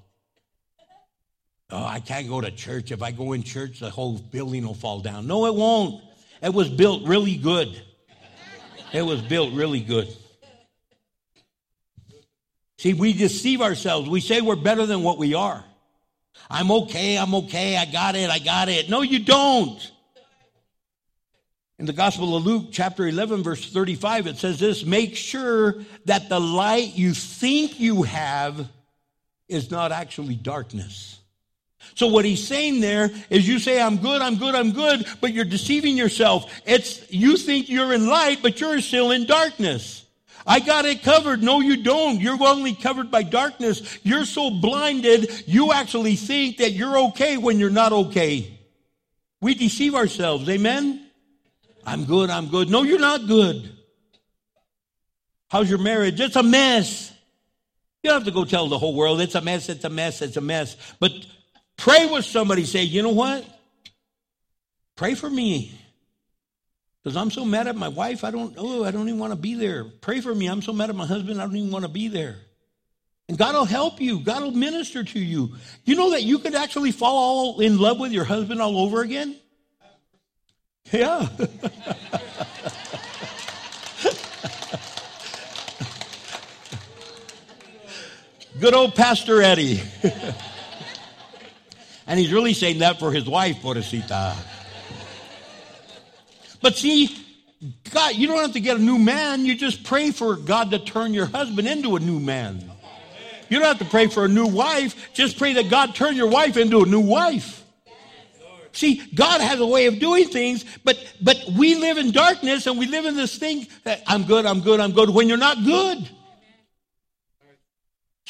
Oh, I can't go to church. If I go in church, the whole building will fall down. No, it won't. It was built really good. It was built really good. See, we deceive ourselves. We say we're better than what we are. I'm okay, I'm okay, I got it, I got it. No, you don't. In the Gospel of Luke, chapter 11, verse 35, it says this Make sure that the light you think you have is not actually darkness. So what he's saying there is you say, I'm good, I'm good, I'm good, but you're deceiving yourself. It's, you think you're in light, but you're still in darkness. I got it covered. No, you don't. You're only covered by darkness. You're so blinded, you actually think that you're okay when you're not okay. We deceive ourselves. Amen? I'm good, I'm good. No, you're not good. How's your marriage? It's a mess. You don't have to go tell the whole world it's a mess, it's a mess, it's a mess. But Pray with somebody. Say, you know what? Pray for me. Because I'm so mad at my wife, I don't, oh, I don't even want to be there. Pray for me. I'm so mad at my husband, I don't even want to be there. And God will help you. God will minister to you. You know that you could actually fall all in love with your husband all over again? Yeah. Good old Pastor Eddie. And he's really saying that for his wife, Pobrecita. But see, God, you don't have to get a new man. You just pray for God to turn your husband into a new man. You don't have to pray for a new wife. Just pray that God turn your wife into a new wife. See, God has a way of doing things, but but we live in darkness and we live in this thing that I'm good, I'm good, I'm good when you're not good.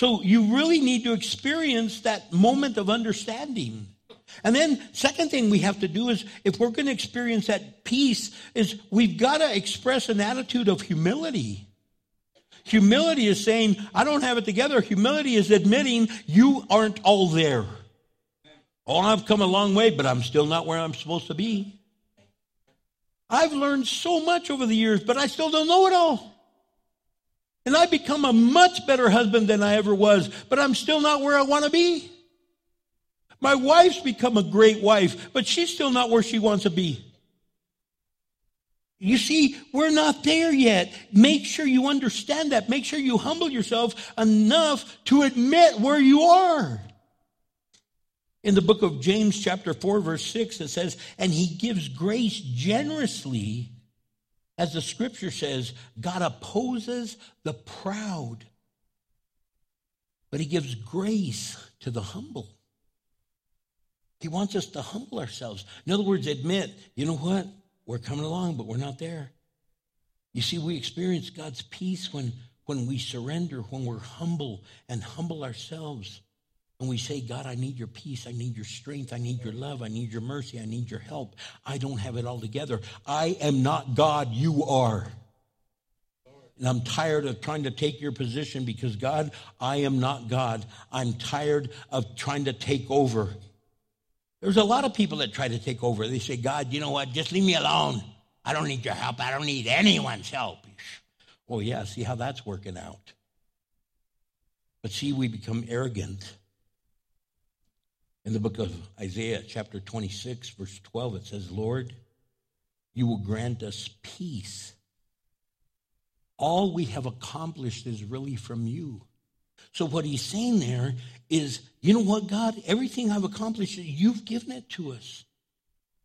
So you really need to experience that moment of understanding. And then second thing we have to do is if we're going to experience that peace is we've got to express an attitude of humility. Humility is saying, I don't have it together. Humility is admitting you aren't all there. Oh, I've come a long way, but I'm still not where I'm supposed to be. I've learned so much over the years, but I still don't know it all. And I've become a much better husband than I ever was, but I'm still not where I want to be. My wife's become a great wife, but she's still not where she wants to be. You see, we're not there yet. Make sure you understand that. Make sure you humble yourself enough to admit where you are. In the book of James, chapter 4, verse 6, it says, And he gives grace generously as the scripture says, God opposes the proud, but he gives grace to the humble. He wants us to humble ourselves. In other words, admit, you know what? We're coming along, but we're not there. You see, we experience God's peace when, when we surrender, when we're humble and humble ourselves. And we say, God, I need your peace. I need your strength. I need your love. I need your mercy. I need your help. I don't have it all together. I am not God. You are. And I'm tired of trying to take your position because, God, I am not God. I'm tired of trying to take over. There's a lot of people that try to take over. They say, God, you know what? Just leave me alone. I don't need your help. I don't need anyone's help. Well, yeah, see how that's working out. But see, we become arrogant In the book of Isaiah, chapter 26, verse 12, it says, Lord, you will grant us peace. All we have accomplished is really from you. So, what he's saying there is, you know what, God? Everything I've accomplished, you've given it to us.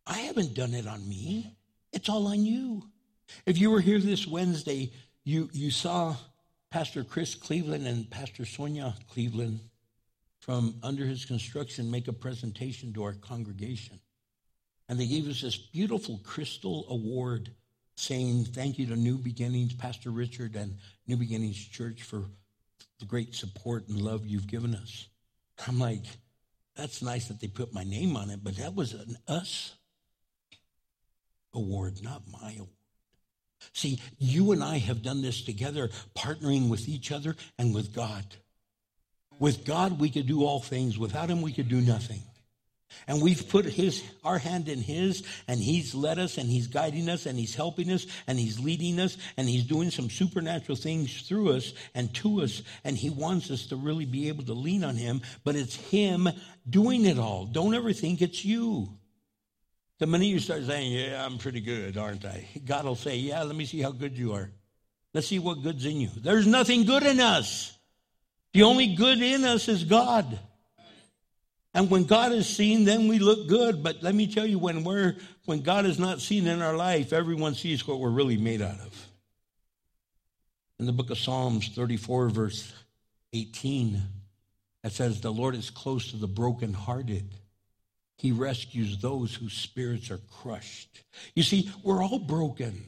I haven't done it on me, it's all on you. If you were here this Wednesday, you, you saw Pastor Chris Cleveland and Pastor Sonia Cleveland from under his construction make a presentation to our congregation. And they gave us this beautiful crystal award saying thank you to New Beginnings, Pastor Richard, and New Beginnings Church for the great support and love you've given us. I'm like, that's nice that they put my name on it, but that was an us award, not my award. See, you and I have done this together, partnering with each other and with God. With God, we could do all things. Without Him, we could do nothing. And we've put his, our hand in his, and he's led us, and he's guiding us, and he's helping us, and he's leading us, and he's doing some supernatural things through us and to us. And he wants us to really be able to lean on him, but it's him doing it all. Don't ever think it's you. The minute you start saying, Yeah, I'm pretty good, aren't I? God will say, Yeah, let me see how good you are. Let's see what good's in you. There's nothing good in us. The only good in us is God. And when God is seen, then we look good. But let me tell you, when we're when God is not seen in our life, everyone sees what we're really made out of. In the book of Psalms 34, verse 18, it says, The Lord is close to the brokenhearted. He rescues those whose spirits are crushed. You see, we're all broken.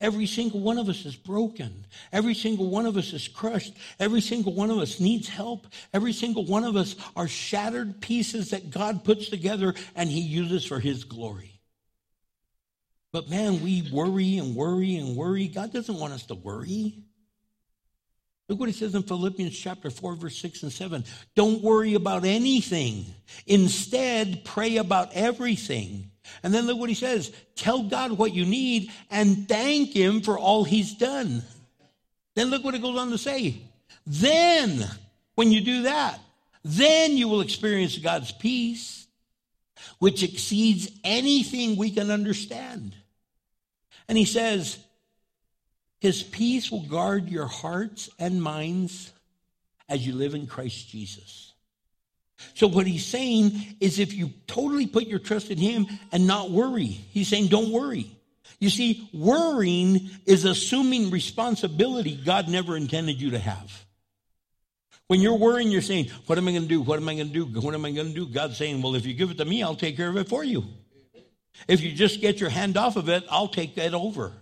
Every single one of us is broken. Every single one of us is crushed. Every single one of us needs help. Every single one of us are shattered pieces that God puts together and He uses for His glory. But man, we worry and worry and worry. God doesn't want us to worry. Look what he says in Philippians chapter 4, verse 6 and 7. Don't worry about anything. Instead, pray about everything. And then look what he says tell God what you need and thank him for all he's done. Then look what it goes on to say. Then, when you do that, then you will experience God's peace, which exceeds anything we can understand. And he says, His peace will guard your hearts and minds as you live in Christ Jesus. So, what he's saying is if you totally put your trust in him and not worry, he's saying, don't worry. You see, worrying is assuming responsibility God never intended you to have. When you're worrying, you're saying, What am I going to do? What am I going to do? What am I going to do? God's saying, Well, if you give it to me, I'll take care of it for you. If you just get your hand off of it, I'll take that over.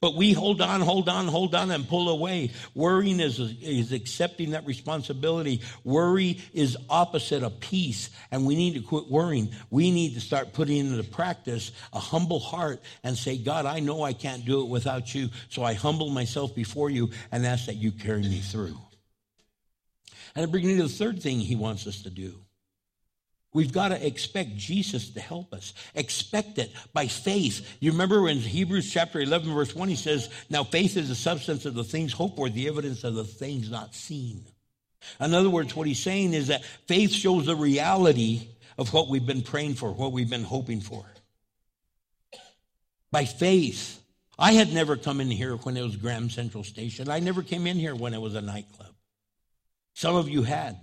But we hold on, hold on, hold on, and pull away. Worrying is, is accepting that responsibility. Worry is opposite of peace, and we need to quit worrying. We need to start putting into practice a humble heart and say, God, I know I can't do it without you, so I humble myself before you and ask that you carry me through. And it brings me to the third thing he wants us to do. We've got to expect Jesus to help us. Expect it by faith. You remember in Hebrews chapter 11, verse 1, he says, Now faith is the substance of the things hoped for, the evidence of the things not seen. In other words, what he's saying is that faith shows the reality of what we've been praying for, what we've been hoping for. By faith. I had never come in here when it was Graham Central Station. I never came in here when it was a nightclub. Some of you had.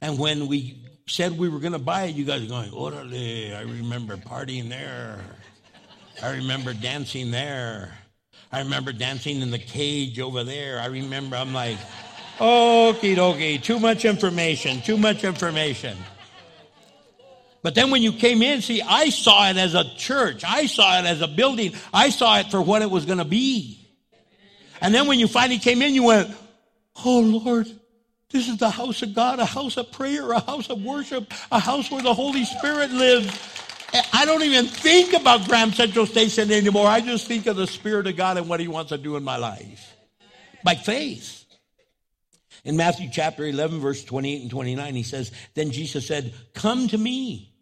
And when we said we were going to buy it, you guys are going, Orale, I remember partying there. I remember dancing there. I remember dancing in the cage over there. I remember, I'm like, okie dokie, too much information, too much information. But then when you came in, see, I saw it as a church. I saw it as a building. I saw it for what it was going to be. And then when you finally came in, you went, Oh Lord, this is the house of God, a house of prayer, a house of worship, a house where the Holy Spirit lives. I don't even think about Graham Central Station anymore. I just think of the Spirit of God and what He wants to do in my life by faith. In Matthew chapter 11, verse 28 and 29, He says, Then Jesus said, Come to me,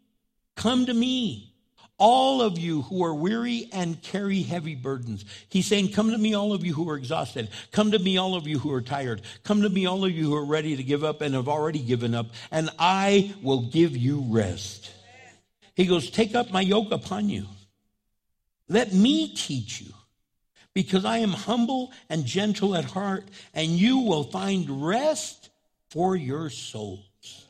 come to me, all of you who are weary and carry heavy burdens. He's saying, Come to me, all of you who are exhausted. Come to me, all of you who are tired. Come to me, all of you who are ready to give up and have already given up, and I will give you rest. He goes, Take up my yoke upon you. Let me teach you, because I am humble and gentle at heart, and you will find rest for your souls.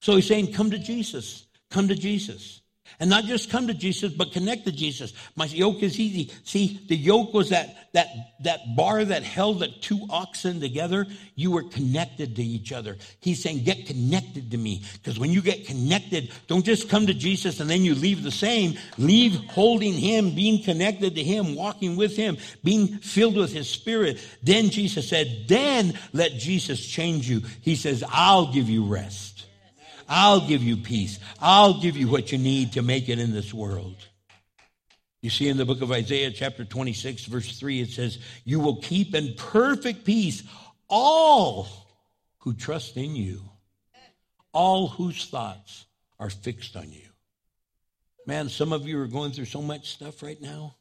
So he's saying, Come to Jesus. Come to Jesus. And not just come to Jesus, but connect to Jesus. My yoke is easy. See, the yoke was that, that, that bar that held the two oxen together. You were connected to each other. He's saying, get connected to me. Because when you get connected, don't just come to Jesus and then you leave the same. Leave holding him, being connected to him, walking with him, being filled with his spirit. Then Jesus said, then let Jesus change you. He says, I'll give you rest. I'll give you peace. I'll give you what you need to make it in this world. You see in the book of Isaiah, chapter 26, verse 3, it says, You will keep in perfect peace all who trust in you, all whose thoughts are fixed on you. Man, some of you are going through so much stuff right now.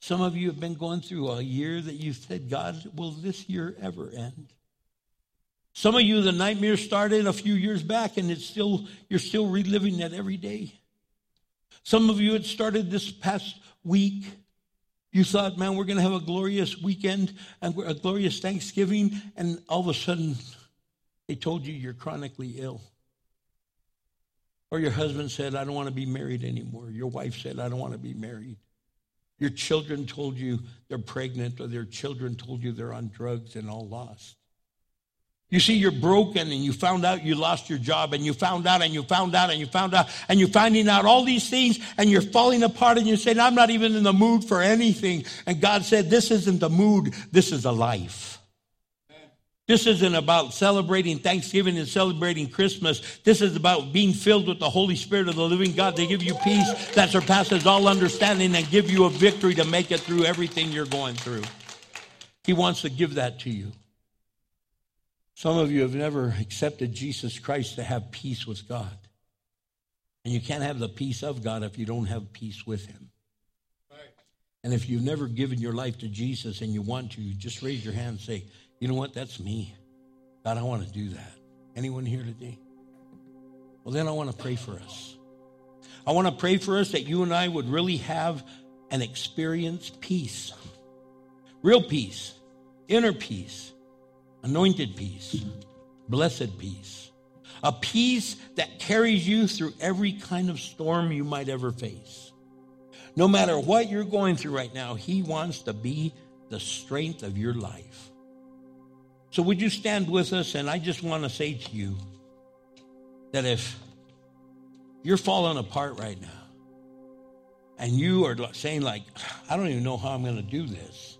Some of you have been going through a year that you said, God, will this year ever end? Some of you, the nightmare started a few years back, and it's still you're still reliving that every day. Some of you, it started this past week. You thought, man, we're going to have a glorious weekend and a glorious Thanksgiving, and all of a sudden, they told you you're chronically ill. Or your husband said, I don't want to be married anymore. Your wife said, I don't want to be married. Your children told you they're pregnant, or their children told you they're on drugs and all lost. You see, you're broken and you found out you lost your job and you found out and you found out and you found out and you're finding out all these things and you're falling apart and you're saying, I'm not even in the mood for anything. And God said, This isn't the mood, this is a life. This isn't about celebrating Thanksgiving and celebrating Christmas. This is about being filled with the Holy Spirit of the living God to give you peace that surpasses all understanding and give you a victory to make it through everything you're going through. He wants to give that to you. Some of you have never accepted Jesus Christ to have peace with God. And you can't have the peace of God if you don't have peace with Him. Right. And if you've never given your life to Jesus and you want to, just raise your hand and say, you know what, that's me. God, I want to do that. Anyone here today? Well, then I want to pray for us. I want to pray for us that you and I would really have and experience peace. Real peace, inner peace anointed peace, blessed peace, a peace that carries you through every kind of storm you might ever face. No matter what you're going through right now, He wants to be the strength of your life. So, would you stand with us? And I just want to say to you that if you're falling apart right now, and you are saying, like, I don't even know how I'm going to do this,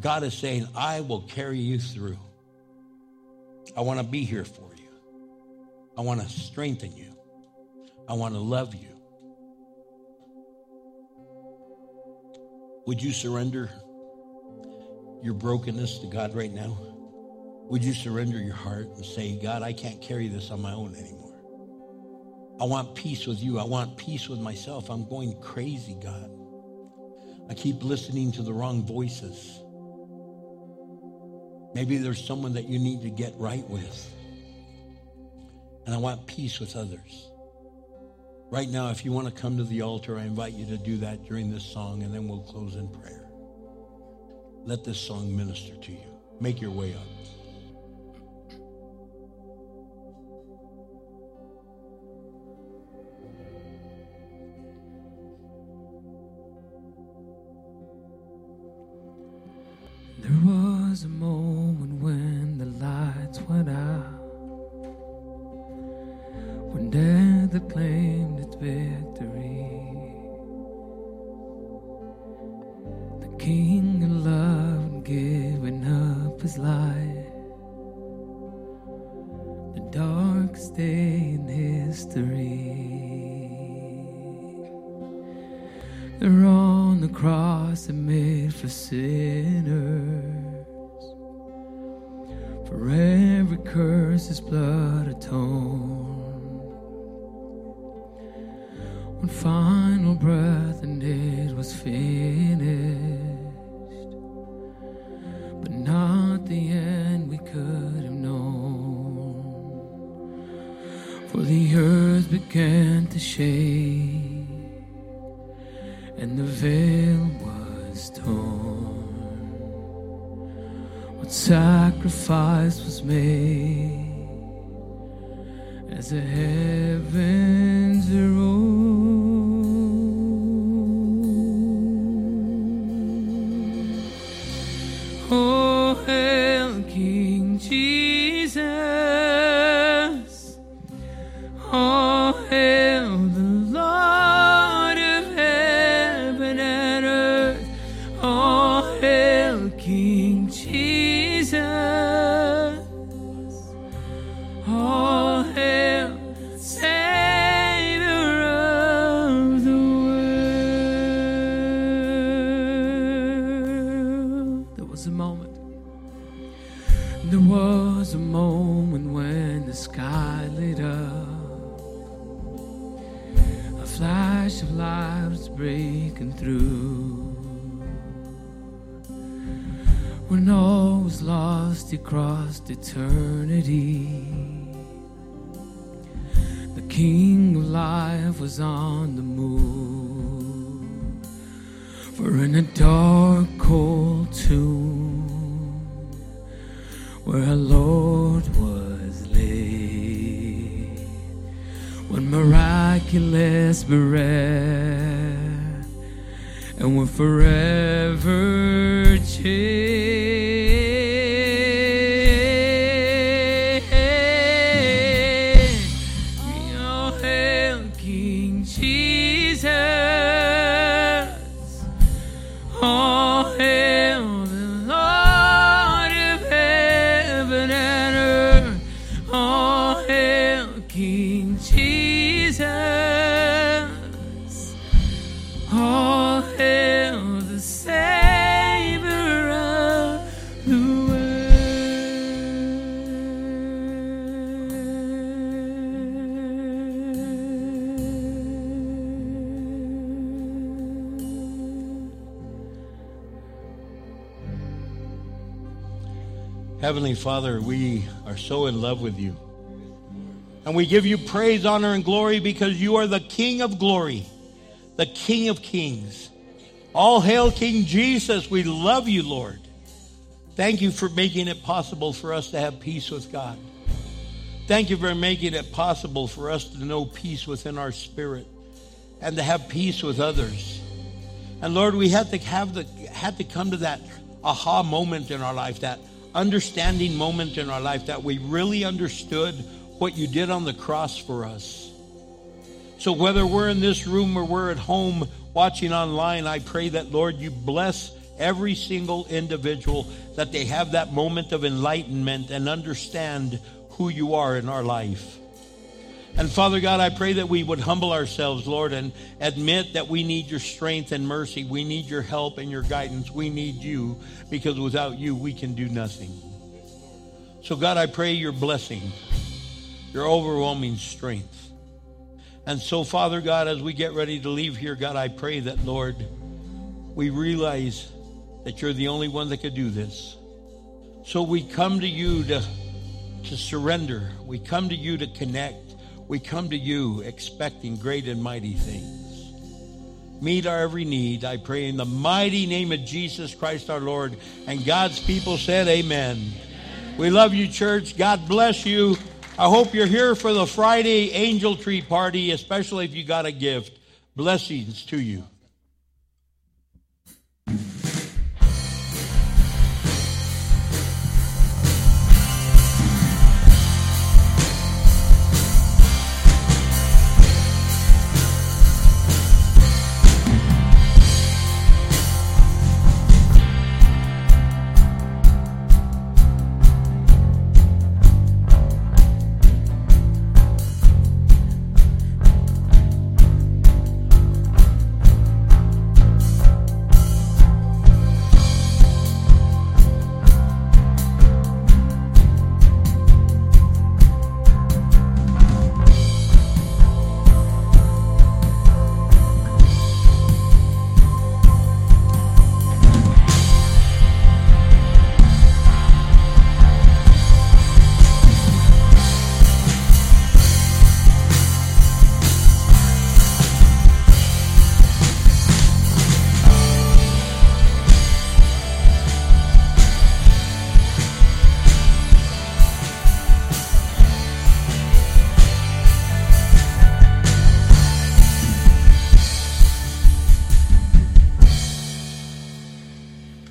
God is saying, I will carry you through. I want to be here for you. I want to strengthen you. I want to love you. Would you surrender your brokenness to God right now? Would you surrender your heart and say, God, I can't carry this on my own anymore? I want peace with you. I want peace with myself. I'm going crazy, God. I keep listening to the wrong voices. Maybe there's someone that you need to get right with. And I want peace with others. Right now, if you want to come to the altar, I invite you to do that during this song, and then we'll close in prayer. Let this song minister to you. Make your way up. King Father, we are so in love with you. And we give you praise, honor, and glory because you are the King of glory, the King of kings. All hail King Jesus. We love you, Lord. Thank you for making it possible for us to have peace with God. Thank you for making it possible for us to know peace within our spirit and to have peace with others. And Lord, we had to have the had to come to that aha moment in our life, that understanding moment in our life that we really understood what you did on the cross for us. So whether we're in this room or we're at home watching online, I pray that Lord you bless every single individual that they have that moment of enlightenment and understand who you are in our life. And Father God, I pray that we would humble ourselves, Lord, and admit that we need your strength and mercy. We need your help and your guidance. We need you because without you, we can do nothing. So, God, I pray your blessing, your overwhelming strength. And so, Father God, as we get ready to leave here, God, I pray that, Lord, we realize that you're the only one that could do this. So we come to you to, to surrender. We come to you to connect. We come to you expecting great and mighty things. Meet our every need, I pray, in the mighty name of Jesus Christ our Lord. And God's people said, Amen. We love you, church. God bless you. I hope you're here for the Friday angel tree party, especially if you got a gift. Blessings to you.